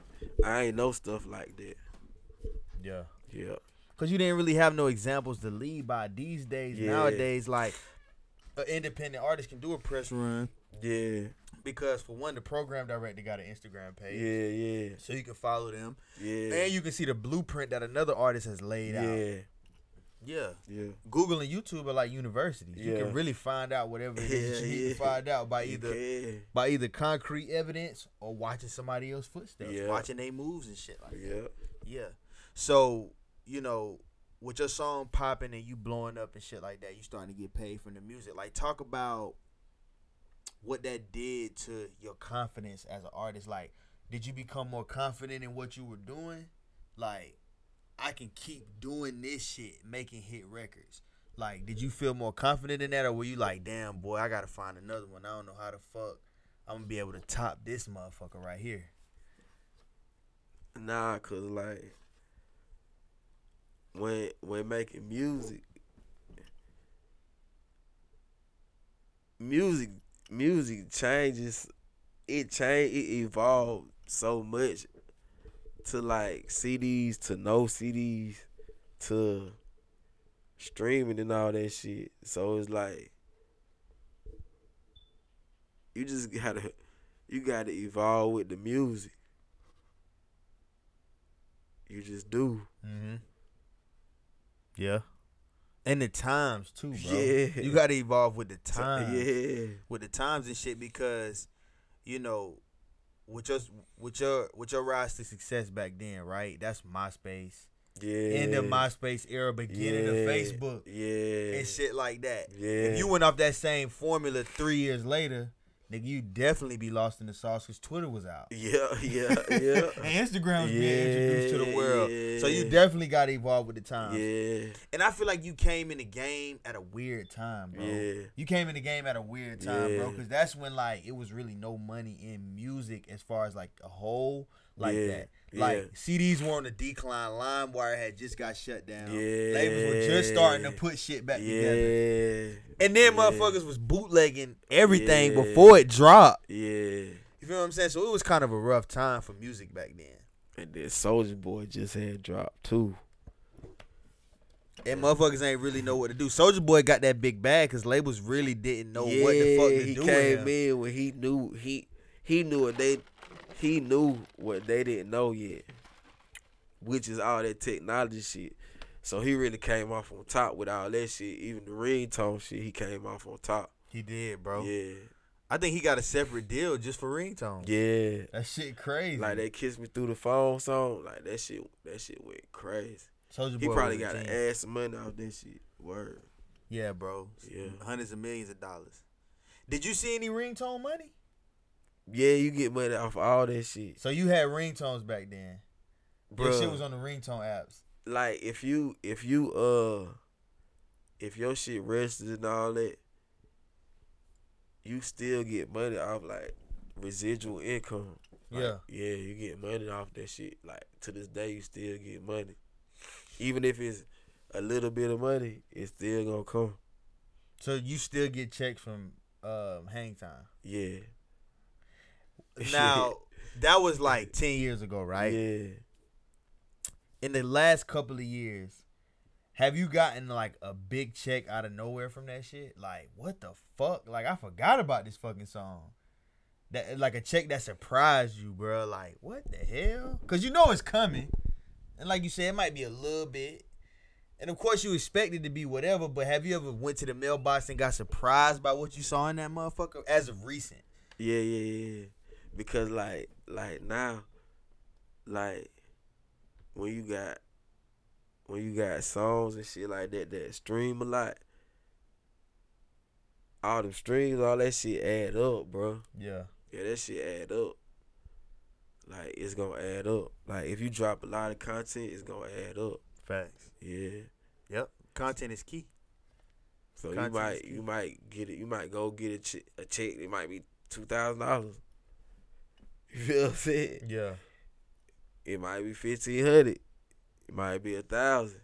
I ain't know stuff like that. Yeah. Yeah, Cause you didn't really have no examples to lead by these days. Yeah. Nowadays, like an independent artist can do a press run yeah, because for one, the program director got an Instagram page, yeah, yeah, so you can follow them, yeah, and you can see the blueprint that another artist has laid out. Yeah, Yeah. yeah. Google and YouTube are like universities. You can really find out whatever it is Yeah, you need yeah. to find out by either can. by either concrete evidence or watching somebody else's footsteps, Yeah. watching their moves and shit like that. Yeah, Yeah. So, you know, with your song popping and you blowing up and shit like that, you starting to get paid from the music. Like talk about what that did to your confidence as an artist. Like, did you become more confident in what you were doing? Like, I can keep doing this shit, making hit records. Like, did you feel more confident in that, or were you like, damn boy, I gotta find another one. I don't know how the fuck I'm gonna be able to top this motherfucker right here. nah, cause like when when making music, music music changes. It change. It evolved so much to like CDs to no CDs to streaming and all that shit. So it's like you just gotta you gotta evolve with the music. You just do. Mm-hmm. Yeah. And the times too, bro. Yeah. You gotta evolve with the times. Yeah. With the times and shit because, you know, with your with your with your rise to success back then, right? That's MySpace. Yeah. In the MySpace era, beginning of Facebook Yeah. and shit like that. Yeah. If you went off that same formula three years later, nigga, you definitely be lost in the sauce because Twitter was out. Yeah, yeah, yeah. and Instagram was being introduced to the Yeah, world. So you definitely got to evolve with the times. yeah. And I feel like you came in the game at a weird time, bro. Yeah. You came in the game at a weird time, bro, because that's when like it was really no money in music as far as like a whole like Yeah, that. Like yeah. CDs were on a decline. LimeWire had just got shut down. Yeah. Labels were just starting to put shit back together. And then Yeah. motherfuckers was bootlegging everything Yeah. before it dropped. Yeah. You feel what I'm saying? So it was kind of a rough time for music back then. And then Soulja Boy just had dropped too. And motherfuckers ain't really know what to do. Soulja Boy got that big bag because labels really didn't know what the fuck to he do. came with him. in when he knew he he knew what they he knew what they didn't know yet, which is all that technology shit. So he really came off on top with all that shit. Even the ringtone shit, he came off on top. He did, bro. Yeah, I think he got a separate deal just for ringtone. yeah. That shit crazy. Like that "Kiss Me Through the Phone" song, like that shit. That shit went crazy. Soulja He probably got to genius. add money off that shit. Word. Yeah, bro. Yeah. Hundreds of millions of dollars. Did you see any ringtone money? Yeah, you get money off all that shit, So you had ringtones back then. Your bro. shit was on the ringtone apps. like if you if you uh if your shit registered and all that, you still get money off like residual income. Like, Yeah. yeah, you get money off that shit. Like to this day, you still get money, even if it's a little bit of money, it's still gonna come. So you still get checks from um, Hang Time. Yeah. Now that was like ten years ago, right? Yeah. In the last couple of years, have you gotten like a big check out of nowhere from that shit? Like what the fuck? Like I forgot about this fucking song. That like a check that surprised you, bro. Like what the hell? Cause you know it's coming, and like you said, it might be a little bit. And of course, you expect it to be whatever. But have you ever went to the mailbox and got surprised by what you saw in that motherfucker as of recent? Yeah, yeah, yeah. Because like like now, like when you got when you got songs and shit like that that stream a lot, all them streams, all that shit add up, bro. Yeah. Yeah, that shit add up. Like it's gonna add up. Like if you drop a lot of content, it's gonna add up. Facts. Yeah. Yep. Content is key. So Content you might you might get it. You might go get a check. A check. It might be two thousand dollars. You feel what I'm saying? Yeah. It might be fifteen hundred. It might be a thousand.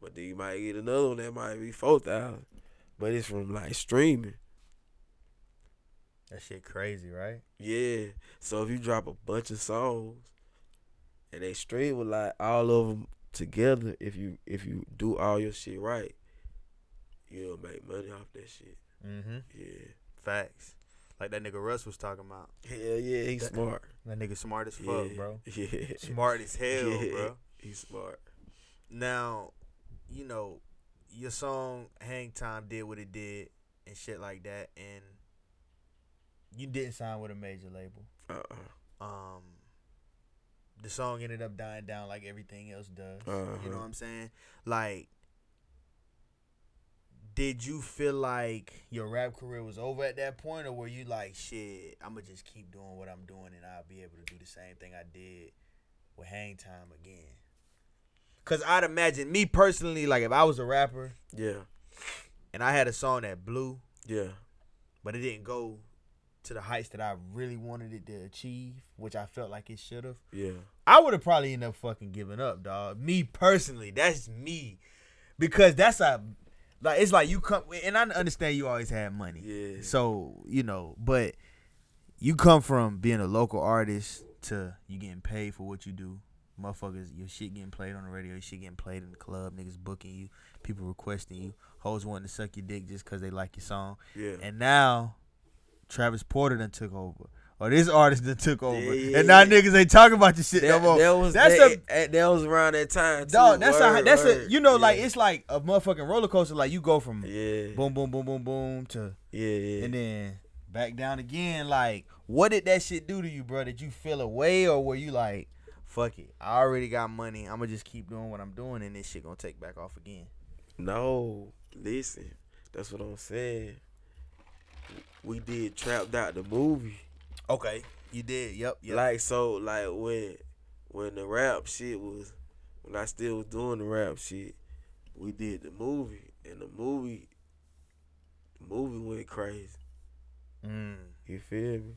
But then you might get another one that might be four thousand. But it's from like streaming. That shit crazy, right? Yeah. So if you drop a bunch of songs and they stream a lot, all of them together, if you if you do all your shit right, you'll make money off that shit. Mm-hmm. Yeah. Facts. Like that nigga Russ was talking about. Hell yeah, he's That- smart. That nigga smart as fuck, yeah. bro. Yeah. Smart as hell, Yeah. bro. He's smart. Now, you know, your song Hang Time did what it did and shit like that, and you didn't sign with a major label. Uh-uh. Um, the song ended up dying down like everything else does. Uh-huh. You know what I'm saying? Like, did you feel like your rap career was over at that point, or were you like, shit, I'm gonna just keep doing what I'm doing and I'll be able to do the same thing I did with Hang Time again? Cause I'd imagine me personally, like if I was a rapper Yeah. and I had a song that blew, Yeah. but it didn't go to the heights that I really wanted it to achieve, which I felt like it should have. Yeah. I would have probably ended up fucking giving up, dog. Me personally, that's me, because that's a like it's like you come and I understand you always had money, Yeah. so you know, but you come from being a local artist to you getting paid for what you do. Motherfuckers, your shit getting played on the radio, your shit getting played in the club, niggas booking you, people requesting you, hoes wanting to suck your dick just cause they like your song. Yeah. And now Travis Porter then took over. Or this artist that took over. Yeah, yeah, and now yeah. niggas ain't talking about this shit that, no more. that was that's that, a a that was around that time too. dog, that's a that's word. a you know, like it's like a motherfucking roller coaster. Like you go from yeah. boom, boom, boom, boom, boom to Yeah, yeah. and then back down again. Like, what did that shit do to you, bro? Did you feel away or were you like, fuck it, I already got money. I'ma just keep doing what I'm doing and this shit gonna take back off again. No, listen, that's what I'm saying. We did Trapped Out the movie. Okay. You did, yep, yep. Like so, like when when the rap shit was when I still was doing the rap shit, we did the movie, and the movie, the movie went crazy. Mm. You feel me?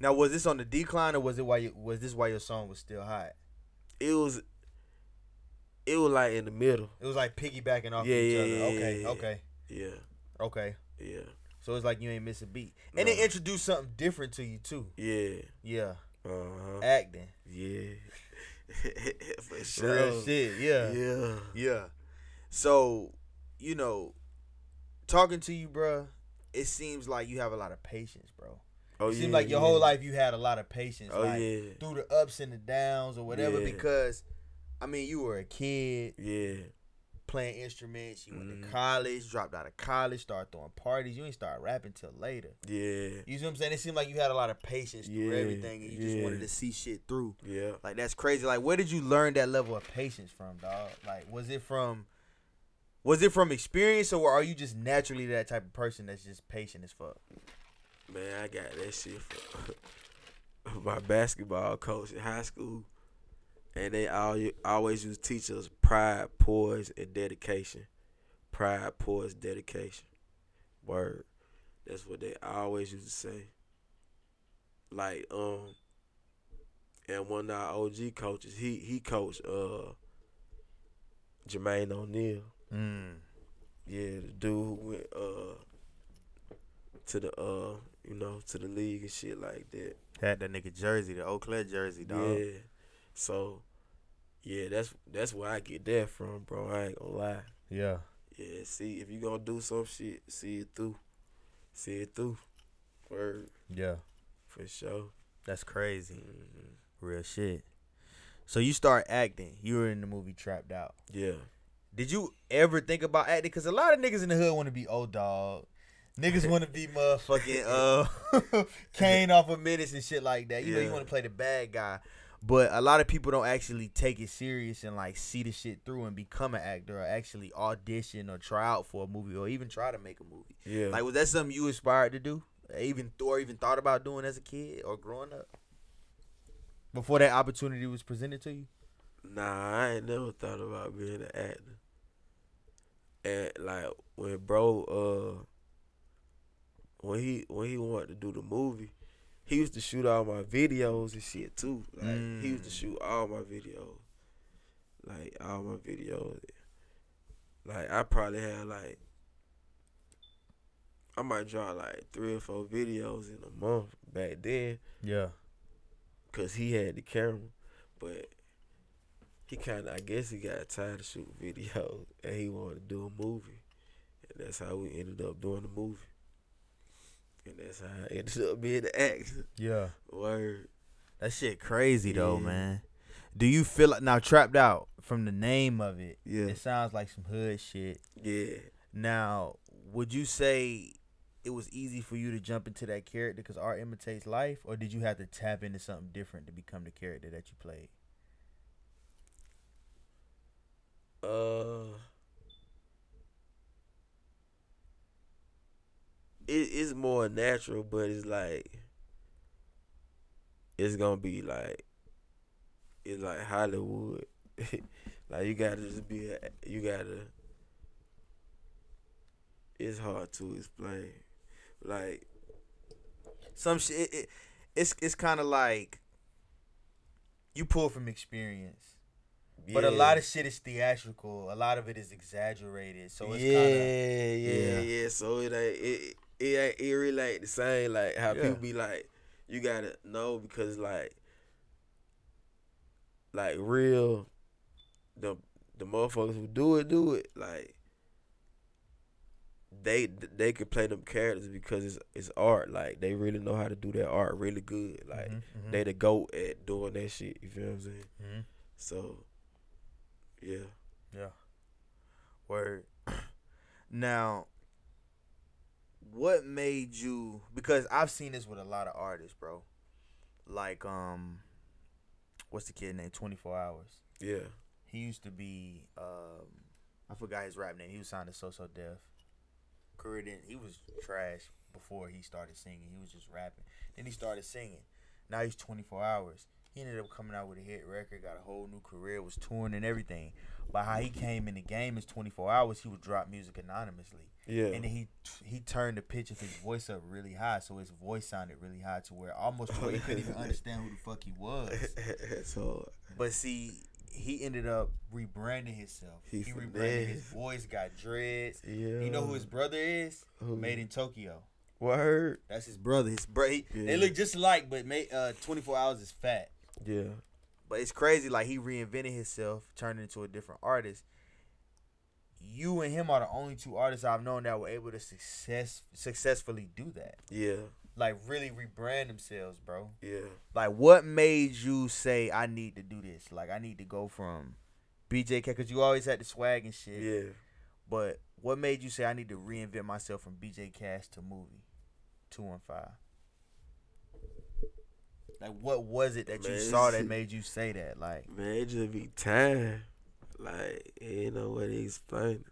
Now was this on the decline or was it why you, was this why your song was still hot? It was, it was like in the middle. It was like piggybacking off Yeah, each yeah, other. yeah, okay, yeah, okay, Yeah, okay. yeah, So it's like you ain't miss a beat, and No. it introduced something different to you too. yeah. Yeah, Uh huh. acting, Yeah. For real shit. Yeah, Yeah. yeah. So, you know, talking to you, bruh, it seems like you have a lot of patience, bro. Oh it yeah. seems like your yeah. whole life you had a lot of patience. Oh like, yeah. Through the ups and the downs or whatever, Yeah. because I mean, you were a kid Yeah. Playing instruments. You went to Mhm. college, dropped out of college, started throwing parties. You ain't start rapping till later. Yeah. You see what I'm saying? It seemed like you had a lot of patience through Yeah, everything, and you just wanted to see shit through. Yeah. Like that's crazy. Like where did you learn that level of patience from, dog? Like was it from was it from experience or are you just naturally that type of person that's just patient as fuck? Man, I got that shit from my basketball coach in high school, and they all always used to teach us pride, poise, and dedication. Pride, poise, dedication. Word. That's what they always used to say. Like um, and one of our OG coaches, he he coached uh Jermaine O'Neal. Mm. Yeah, the dude who went uh to the uh you know to the league and shit like that. Had that nigga jersey, the Eau Claire jersey, dog. Yeah. So yeah, that's that's where I get that from, bro. I ain't gonna lie. Yeah. Yeah, see if you gonna do some shit, see it through. See it through. Word Yeah. for sure. That's crazy. hmm Real shit. So you start acting. You were in the movie Trapped Out. Yeah. Did you ever think about acting? Because a lot of niggas in the hood want to be O-Dog. Niggas want to be motherfucking uh Caine off of Menace and shit like that. You know, you want to play the bad guy. But a lot of people don't actually take it serious and like see the shit through and become an actor or actually audition or try out for a movie or even try to make a movie. Yeah. Like, was that something you aspired to do? Even or even thought about doing as a kid or growing up? Before that opportunity was presented to you? Nah, I ain't never thought about being an actor. And like when bro uh when he when he wanted to do the movie, he used to shoot all my videos and shit too. Like he used to Mm. shoot all my videos. Like all my videos. Like I probably had like I might draw like three or four videos in a month back then Yeah. because he had the camera, but he kind of, I guess, he got tired of shooting videos and he wanted to do a movie, and that's how we ended up doing the movie, and that's how I ended up being the actor. Yeah. Word, That shit crazy though, Yeah. man. Do you feel like now trapped out from the name of it? yeah, It sounds like some hood shit. yeah. Now, would you say it was easy for you to jump into that character because art imitates life, or did you have to tap into something different to become the character that you played? Uh, it is more natural, but it's like it's gonna be like it's like Hollywood. like you gotta just be a, you gotta. It's hard to explain. Like Some shit. It, it, it's it's kind of like you pull from experience. But a lot of shit is theatrical. A lot of it is exaggerated. So it's yeah, kind of yeah, Yeah. yeah, So it ain't it it ain't it really ain't the same. Like how Yeah. people be like, you gotta know because like like real the the motherfuckers who do it do it like they they could play them characters because it's it's art. Like they really know how to do that art really good. Like Mhm, mhm. they the goat at doing that shit. You feel what I'm saying? Mhm. So yeah. Yeah. Word. now, what made you? Because I've seen this with a lot of artists, bro. Like, um, what's the kid name? Twenty Four Hours. Yeah. He used to be, um, I forgot his rap name. He was signed to So So Def. Career didn't. He was trash before he started singing. He was just rapping. Then he started singing. Now he's 24 hours. He ended up coming out with a hit record, got a whole new career, was touring and everything. But how he came in the game is 24 hours. He would drop music anonymously, Yeah. and then he he turned the pitch of his voice up really high, so his voice sounded really high to where almost to where you couldn't even understand who the fuck he was. so But see, he ended up rebranding himself. He He, rebranded his voice, got dreads. yeah. You know who his brother is? Who? Made in Tokyo. Word. That's his brother. His bro. He, Yeah. They look just alike, but made, uh, 24 hours is fat. Yeah. But it's crazy. Like he reinvented himself, turned into a different artist. You and him are the only two artists I've known that were able to success successfully do that. Yeah, Like really rebrand themselves, bro. yeah. Like what made you say I need to do this? Like I need to go from BJK because you always had the swag and shit. Yeah. But what made you say I need to reinvent myself from BJ Cash to movie two one five? Like what was it that you saw that made you say that? Like Man, it just be time. Like, ain't no way to explain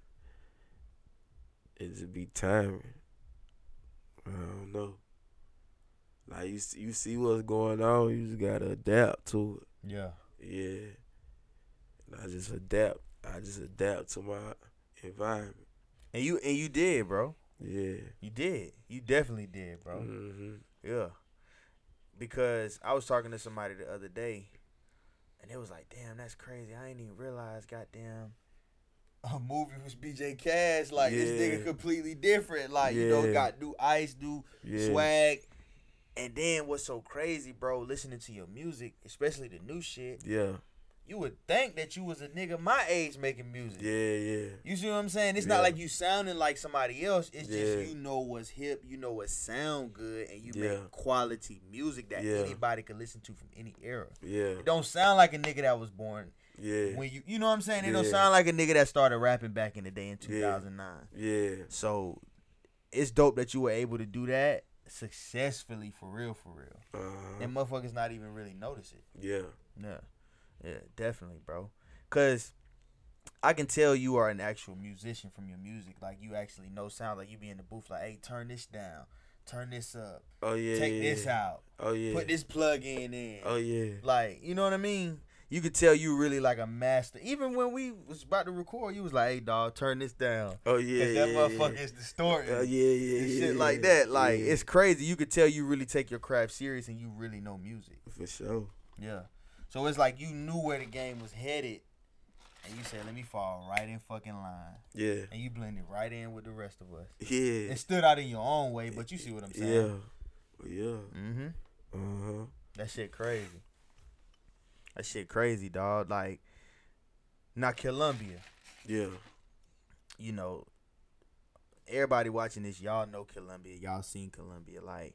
it. It just be timing. I don't know. Like you, see, you see what's going on, you just gotta adapt to it. Yeah. And I just adapt. I just adapt to my environment. and you and you did, bro. Yeah. You did. You definitely did, bro. hmm Yeah. Because I was talking to somebody the other day and it was like, damn, that's crazy. I didn't even realize, goddamn, a movie was BJ Cash. Like this nigga completely different. Like, you know, got new ice, new Yeah. swag. And then what's so crazy, bro, listening to your music, especially the new shit, Yeah. You would think that you was a nigga my age making music. Yeah. Yeah. You see what I'm saying? It's Yeah. not like you sounding like somebody else. It's Yeah. just you know what's hip, you know what sound good, and you Yeah. make quality music that anybody can listen to from any era. Yeah. It don't sound like a nigga that was born Yeah. when you you know what I'm saying? It don't sound like a nigga that started rapping back in the day in 2009. Yeah. So it's dope that you were able to do that successfully for real, for real. Uh-huh. And motherfuckers not even really notice it. Yeah. Yeah. Yeah, definitely, bro. Cause I can tell you are an actual musician from your music. Like you actually know sound like you be in the booth like, hey, turn this down. Turn this up. Oh yeah. take yeah. this out. Oh yeah. Put this plug in in. Oh yeah. Like, you know what I mean? You could tell you really like a master. Even when we was about to record, you was like, hey dog, turn this down. Oh yeah. Yeah, that yeah. motherfucker is distorting. Oh yeah, yeah, and yeah. shit yeah. like that. Like Yeah. it's crazy. You could tell you really take your craft serious and you really know music. for sure. Yeah. So it's like you knew where the game was headed, and you said, "Let me fall right in fucking line," Yeah. and you blended right in with the rest of us. Yeah. It stood out in your own way, but you see what I'm saying? Yeah. Yeah. Mm-hmm. Uh huh. That shit crazy. That shit crazy, dog. Like, not Columbia. Yeah. You know, everybody watching this, y'all know Columbia. Y'all seen Columbia. Like,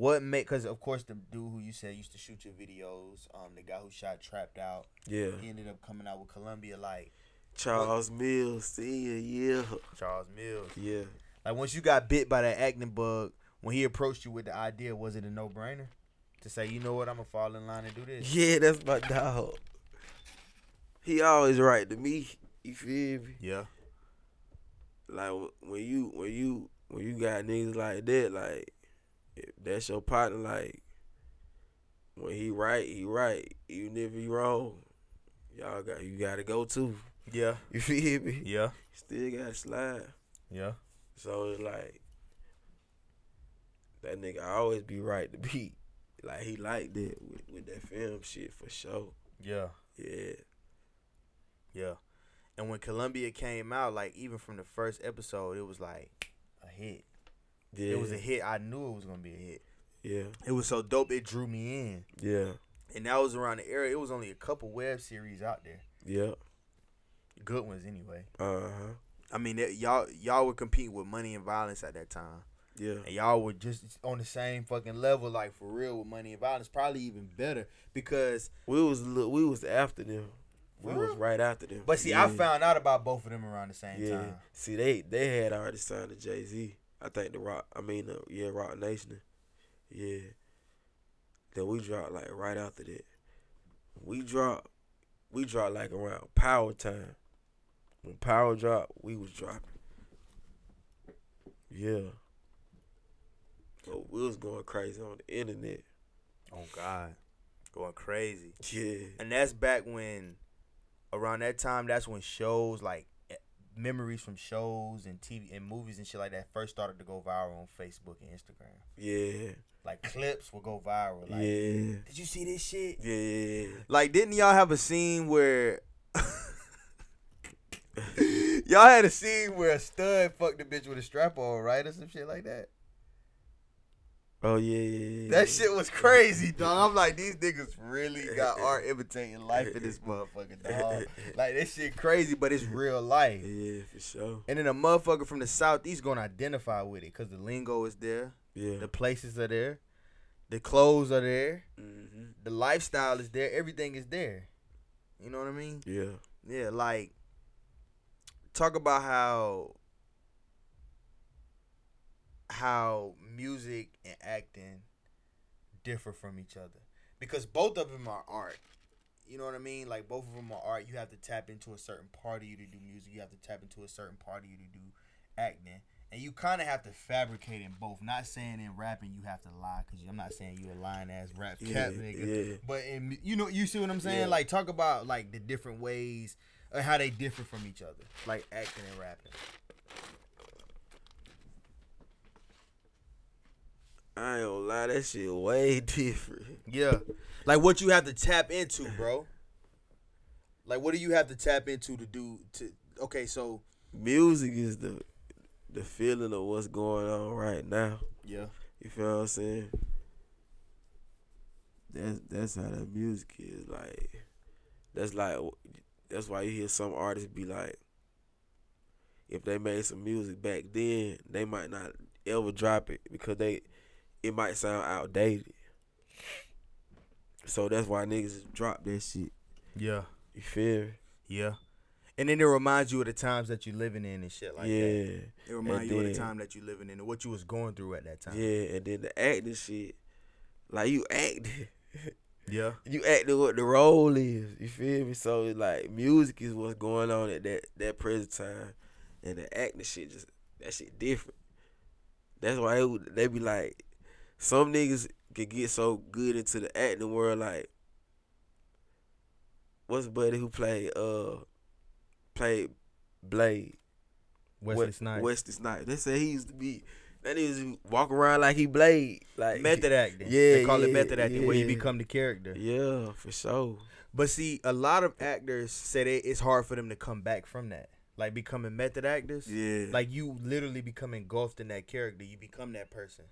what make? Because of course, the dude who you said used to shoot your videos, um, the guy who shot Trapped Out, Yeah. he ended up coming out with Columbia. Like Charles Mills, senior yeah, Charles Mills. Yeah. Like once you got bit by that acting bug, when he approached you with the idea, was it a no brainer to say, you know what, I'm gonna fall in line and do this? Yeah, that's my dog. He always right to me. You feel me? Yeah. Like when you when you when you got niggas like that, like that's your partner, like when he right, he right. Even if he wrong, y'all got you gotta go too. Yeah. You feel me? Yeah. Still gotta slide. Yeah. So it's like that nigga always be right to be. Like he like that with, with that film shit for sure. Yeah. Yeah. Yeah. And when Columbia came out, like even from the first episode, it was like a hit. Yeah. It was a hit. I knew it was gonna be a hit. Yeah. It was so dope. It drew me in. Yeah. And that was around the era. It was only a couple web series out there. Yeah. Good ones anyway. Uh huh. I mean, that- y'all y'all were competing with Money and Violence at that time. Yeah. and y'all were just on the same fucking level, like for real with money and violence. Probably even better because, We was we was after them. We was right after them. but see, I found out about both of them around the same Yeah. time. See, they they had already signed to Jay Z. I think the Rock. I mean, uh, yeah, Roc Nation. Yeah. Then we dropped like right after that. We dropped. We dropped like around Power Time. When Power dropped, we was dropping. Yeah. So we was going crazy on the internet. Oh God, going crazy. Yeah. And that's back when, around that time, that's when shows like memories from shows and TV and movies and shit like that first started to go viral on Facebook and Instagram. Yeah. Like clips will go viral. Like, Yeah. did you see this shit? Yeah. Like, didn't y'all have a scene where y'all had a scene where a stud fucked a bitch with a strap on, right, or some shit like that? Oh yeah, yeah, yeah. That shit was crazy, dog. I'm like, these niggas really got art imitating life in this motherfucker, dog. Like this shit crazy, but it's real life. Yeah, for sure. And then a motherfucker from the southeast gonna identify with it, cause the lingo is there, Yeah. the places are there, the clothes are there, hmm the lifestyle is there, everything is there. You know what I mean? Yeah. Yeah, like talk about how how music and acting differ from each other because both of them are art. You know what I mean? Like both of them are art. You have to tap into a certain part of you to do music. You have to tap into a certain part of you to do acting. And you kind of have to fabricate in both. Not saying in rapping you have to lie, because I'm not saying you're a lying ass rap Yeah, cap nigga. yeah. But in you know you see what I'm saying? Yeah. Like talk about like the different ways or how they differ from each other, like acting and rapping. I ain't gonna lie, that shit way different. Yeah, like what you have to tap into, bro. Like what do you have to tap into to do to? Okay, so Music is the the feeling of what's going on right now. yeah, You feel what I'm saying? That's that's how that music is like. That's like that's why you hear some artists be like, if they made some music back then, they might not ever drop it because they it might sound outdated. So that's why niggas drop that shit. yeah, You feel me? yeah. And then it reminds you of the times that you're living in and shit like yeah. that. It reminds you of the time that you're living in and what you was going through at that time. Yeah, and then the acting shit, like you acting, yeah, you acting what the role is. You feel me? So it's like music is what's going on at that that present time, and the acting shit just that shit different. That's why it, they be like, some niggas can get so good into the acting world. Like, what's buddy who played uh played Blade? Wesley Wes- Snipes. Wesley Snipes. They say he used to be. That nigga walk around like he Blade. Like method acting. Yeah, they call it method acting, where you become the character. Yeah, for sure. But see, a lot of actors say that it's hard for them to come back from that. Like becoming method actors. Yeah. Like you literally become engulfed in that character. You become that person.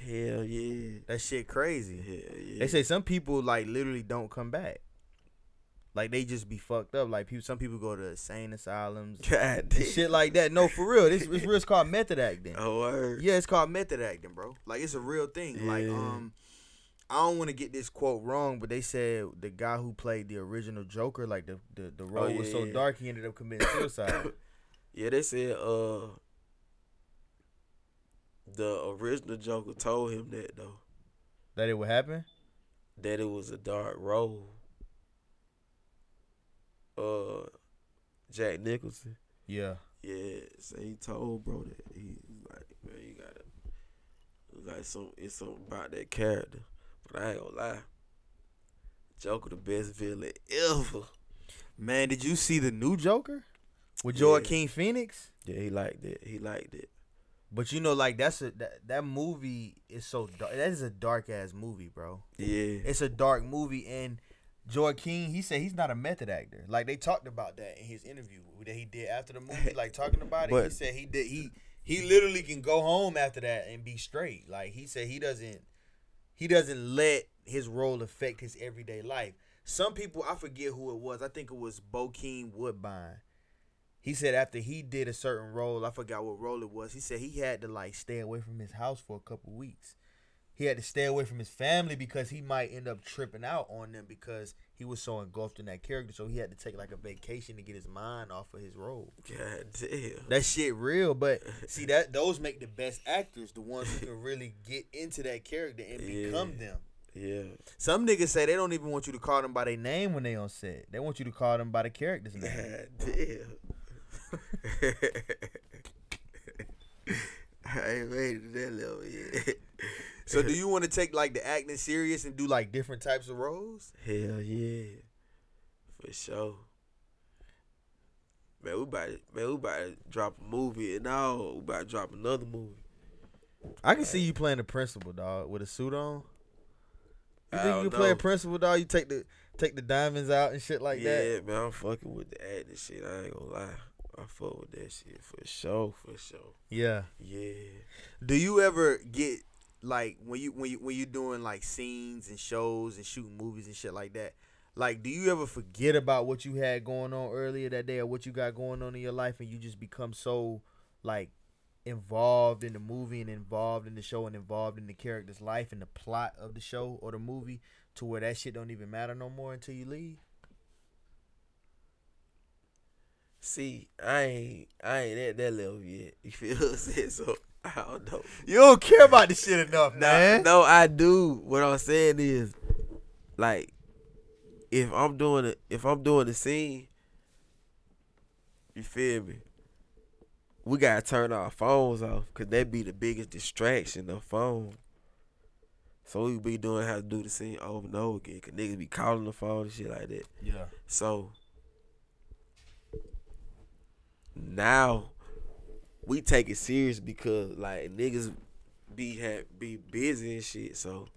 Hell yeah. That shit crazy. Hell yeah. They say some people like literally don't come back. Like they just be fucked up. Like people, some people go to insane asylums, God shit like that. No, for real. This it's real. It's called method acting. Oh word. Yeah, it's called method acting, bro. Like it's a real thing. Like um, I don't want to get this quote wrong, but they said the guy who played the original Joker, like the the, the role Oh, was so yeah. dark he ended up committing suicide. Yeah, they said uh the original Joker told him that though. that it would happen. That it was a dark role. Uh Jack Nicholson. Yeah. Yeah, so he told bro that he like, man, you gotta like some it's something about that character. But I ain't gonna lie. Joker the best villain ever. Man, did you see the new Joker with Yeah. Joaquin Phoenix? Yeah, he liked it. He liked it. But you know, like that's a that, that movie is so dark. That is a dark ass movie, bro. Yeah. It's a dark movie, and Joaquin he said he's not a method actor. Like they talked about that in his interview that he did after the movie, like talking about it. he said he did he he literally can go home after that and be straight. Like he said he doesn't he doesn't let his role affect his everyday life. Some people I forget who it was. I think it was Bokeem Woodbine. He said after he did a certain role, I forgot what role it was. He said he had to like stay away from his house for a couple weeks. He had to stay away from his family because he might end up tripping out on them because he was so engulfed in that character. So he had to take like a vacation to get his mind off of his role. God damn. That shit real, but see that those make the best actors, the ones who can really get into that character and Yeah. become them. Yeah. Some niggas say they don't even want you to call them by their name when they on set. They want you to call them by the character's name. God damn. I ain't made it that level yet. So do you want to take like the acting serious and do like different types of roles? Hell yeah. For sure. Man, we about to, man, we about to drop a movie and now we about to drop another movie. I can see you playing the principal dog with a suit on. You think you can play a principal dog? You take the take the diamonds out and shit like yeah, that. Yeah, man, I'm fucking with the acting shit. I ain't gonna lie. I fuck with that shit for sure, for sure. Yeah. Yeah. Do you ever get like when you when you when you doing like scenes and shows and shooting movies and shit like that. Like, do you ever forget about what you had going on earlier that day or what you got going on in your life, and you just become so like involved in the movie and involved in the show and involved in the character's life and the plot of the show or the movie to where that shit don't even matter no more until you leave? See, I ain't I ain't at that level yet. You feel what I'm saying? So I don't know. You don't care about this shit enough, No, man. no, I do. What I'm saying is, like, if I'm doing it, if I'm doing the scene, you feel me? We gotta turn our phones off, cause that be the biggest distraction. The phone. So we be doing how to do the scene over and over again, cause niggas be calling the phone and shit like that. Yeah. So now we take it serious because like niggas be ha- be busy and shit. So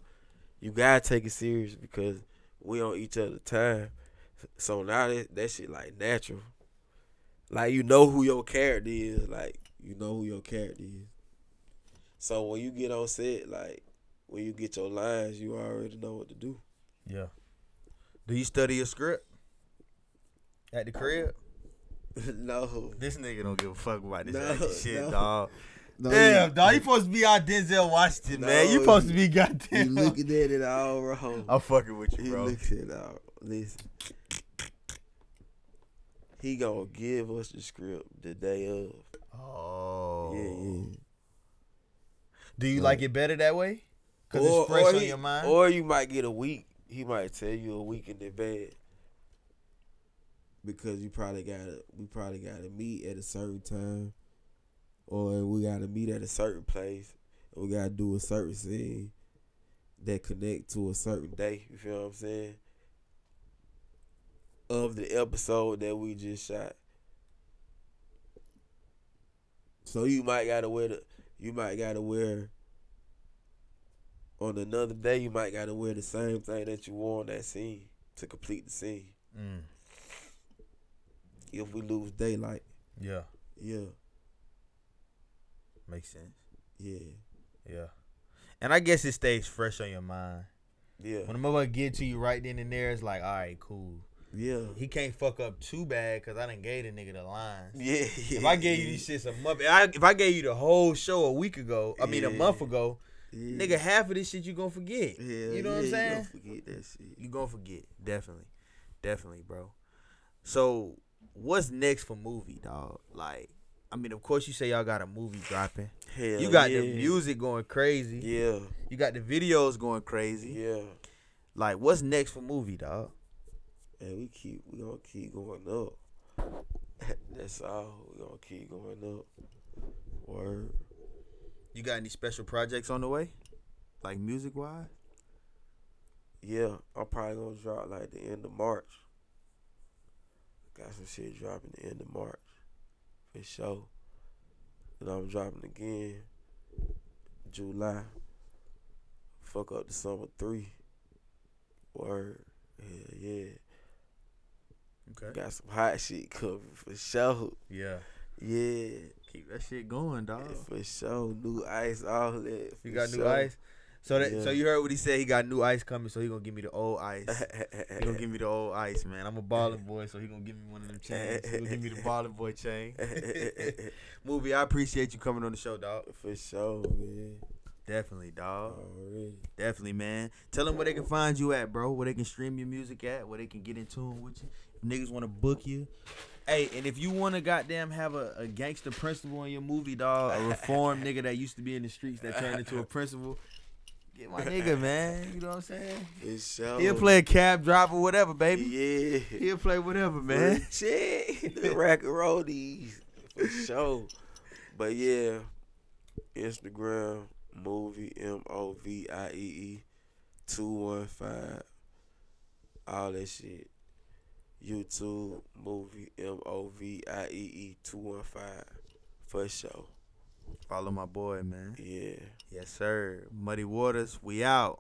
you gotta take it serious because we on each other time. So now that, that shit like natural. Like you know who your character is. Like you know who your character is. So when you get on set, like when you get your lines, you already know what to do. Yeah. Do you study your script at the crib? no. This nigga don't give a fuck about this No, shit, no. dog. No, Damn, you- dog. You supposed to be our Denzel Washington, man. You supposed to be You goddamn. looking at it all wrong. I'm fucking with you, He bro. looking at it all. Listen. He gonna give us the script the day of. Oh. Yeah, yeah. Do you like it better that way? Cause it's fresh on he- your mind. Or you might get a week. He might tell you a week in advance. Because you probably gotta we probably gotta meet at a certain time. Or we gotta meet at a certain place. And we gotta do a certain scene that connect to a certain day. You feel what I'm saying? Of the episode that we just shot. So you might gotta wear the you might gotta wear on another day you might gotta wear the same thing that you wore on that scene to complete the scene. Mm, If we lose daylight. yeah, Yeah, makes sense. yeah, Yeah, and I guess it stays fresh on your mind. yeah, When a motherfucker get to you right then and there, it's like, all right, cool. yeah. He can't fuck up too bad because I didn't gave the nigga the lines. Yeah, yeah. If I gave you these shits a month, I, if I gave you the whole show a week ago, I mean a month ago, yeah. nigga, half of this shit you gonna forget. yeah, you know what I'm saying? You gonna forget that shit. You gonna forget, definitely, definitely, bro. So, what's next for movie, dog? Like, I mean, of course, you say y'all got a movie dropping. Hell you got yeah. the music going crazy. Yeah, You got the videos going crazy. yeah. Like, what's next for movie, dog? And we keep we gonna keep going up. That's all. We gonna keep going up. Word. You got any special projects on the way, like music wise? Yeah, I'm probably gonna drop like the end of March. Got some shit dropping the end of March. For sure. And I'm dropping again July. Fuck up the summer three. Word. Yeah, yeah. Okay. Got some hot shit coming for sure. Yeah. Yeah. Keep that shit going, dog. For sure. New ice, all that. You got new ice. So that so you heard what he said. He got new ice coming, so he gonna give me the old ice. He gonna give me the old ice, man. I'm a balling boy, so he gonna give me one of them chains. He gonna give me the balling boy chain. Movie, I appreciate you coming on the show, dog. For sure, man. Definitely, dog. Already. Definitely, man. Tell them where they can find you at, bro. Where they can stream your music at. Where they can get in tune with you. If niggas want to book you. Hey, and if you want to goddamn have a, a gangster principal in your movie, dog, a reformed nigga that used to be in the streets that turned into a principal, get my nigga, man. You know what I'm saying? For sure. He'll play a cab driver, whatever, baby. Yeah. He'll play whatever, man. Shit. the rack and roll these. For sure. But yeah. Instagram movie M O V I E E two one five. All that shit. YouTube movie M O V I E E two one five. For sure. Follow my boy, man. Yeah. Yes, sir. Muddy Waters, we out.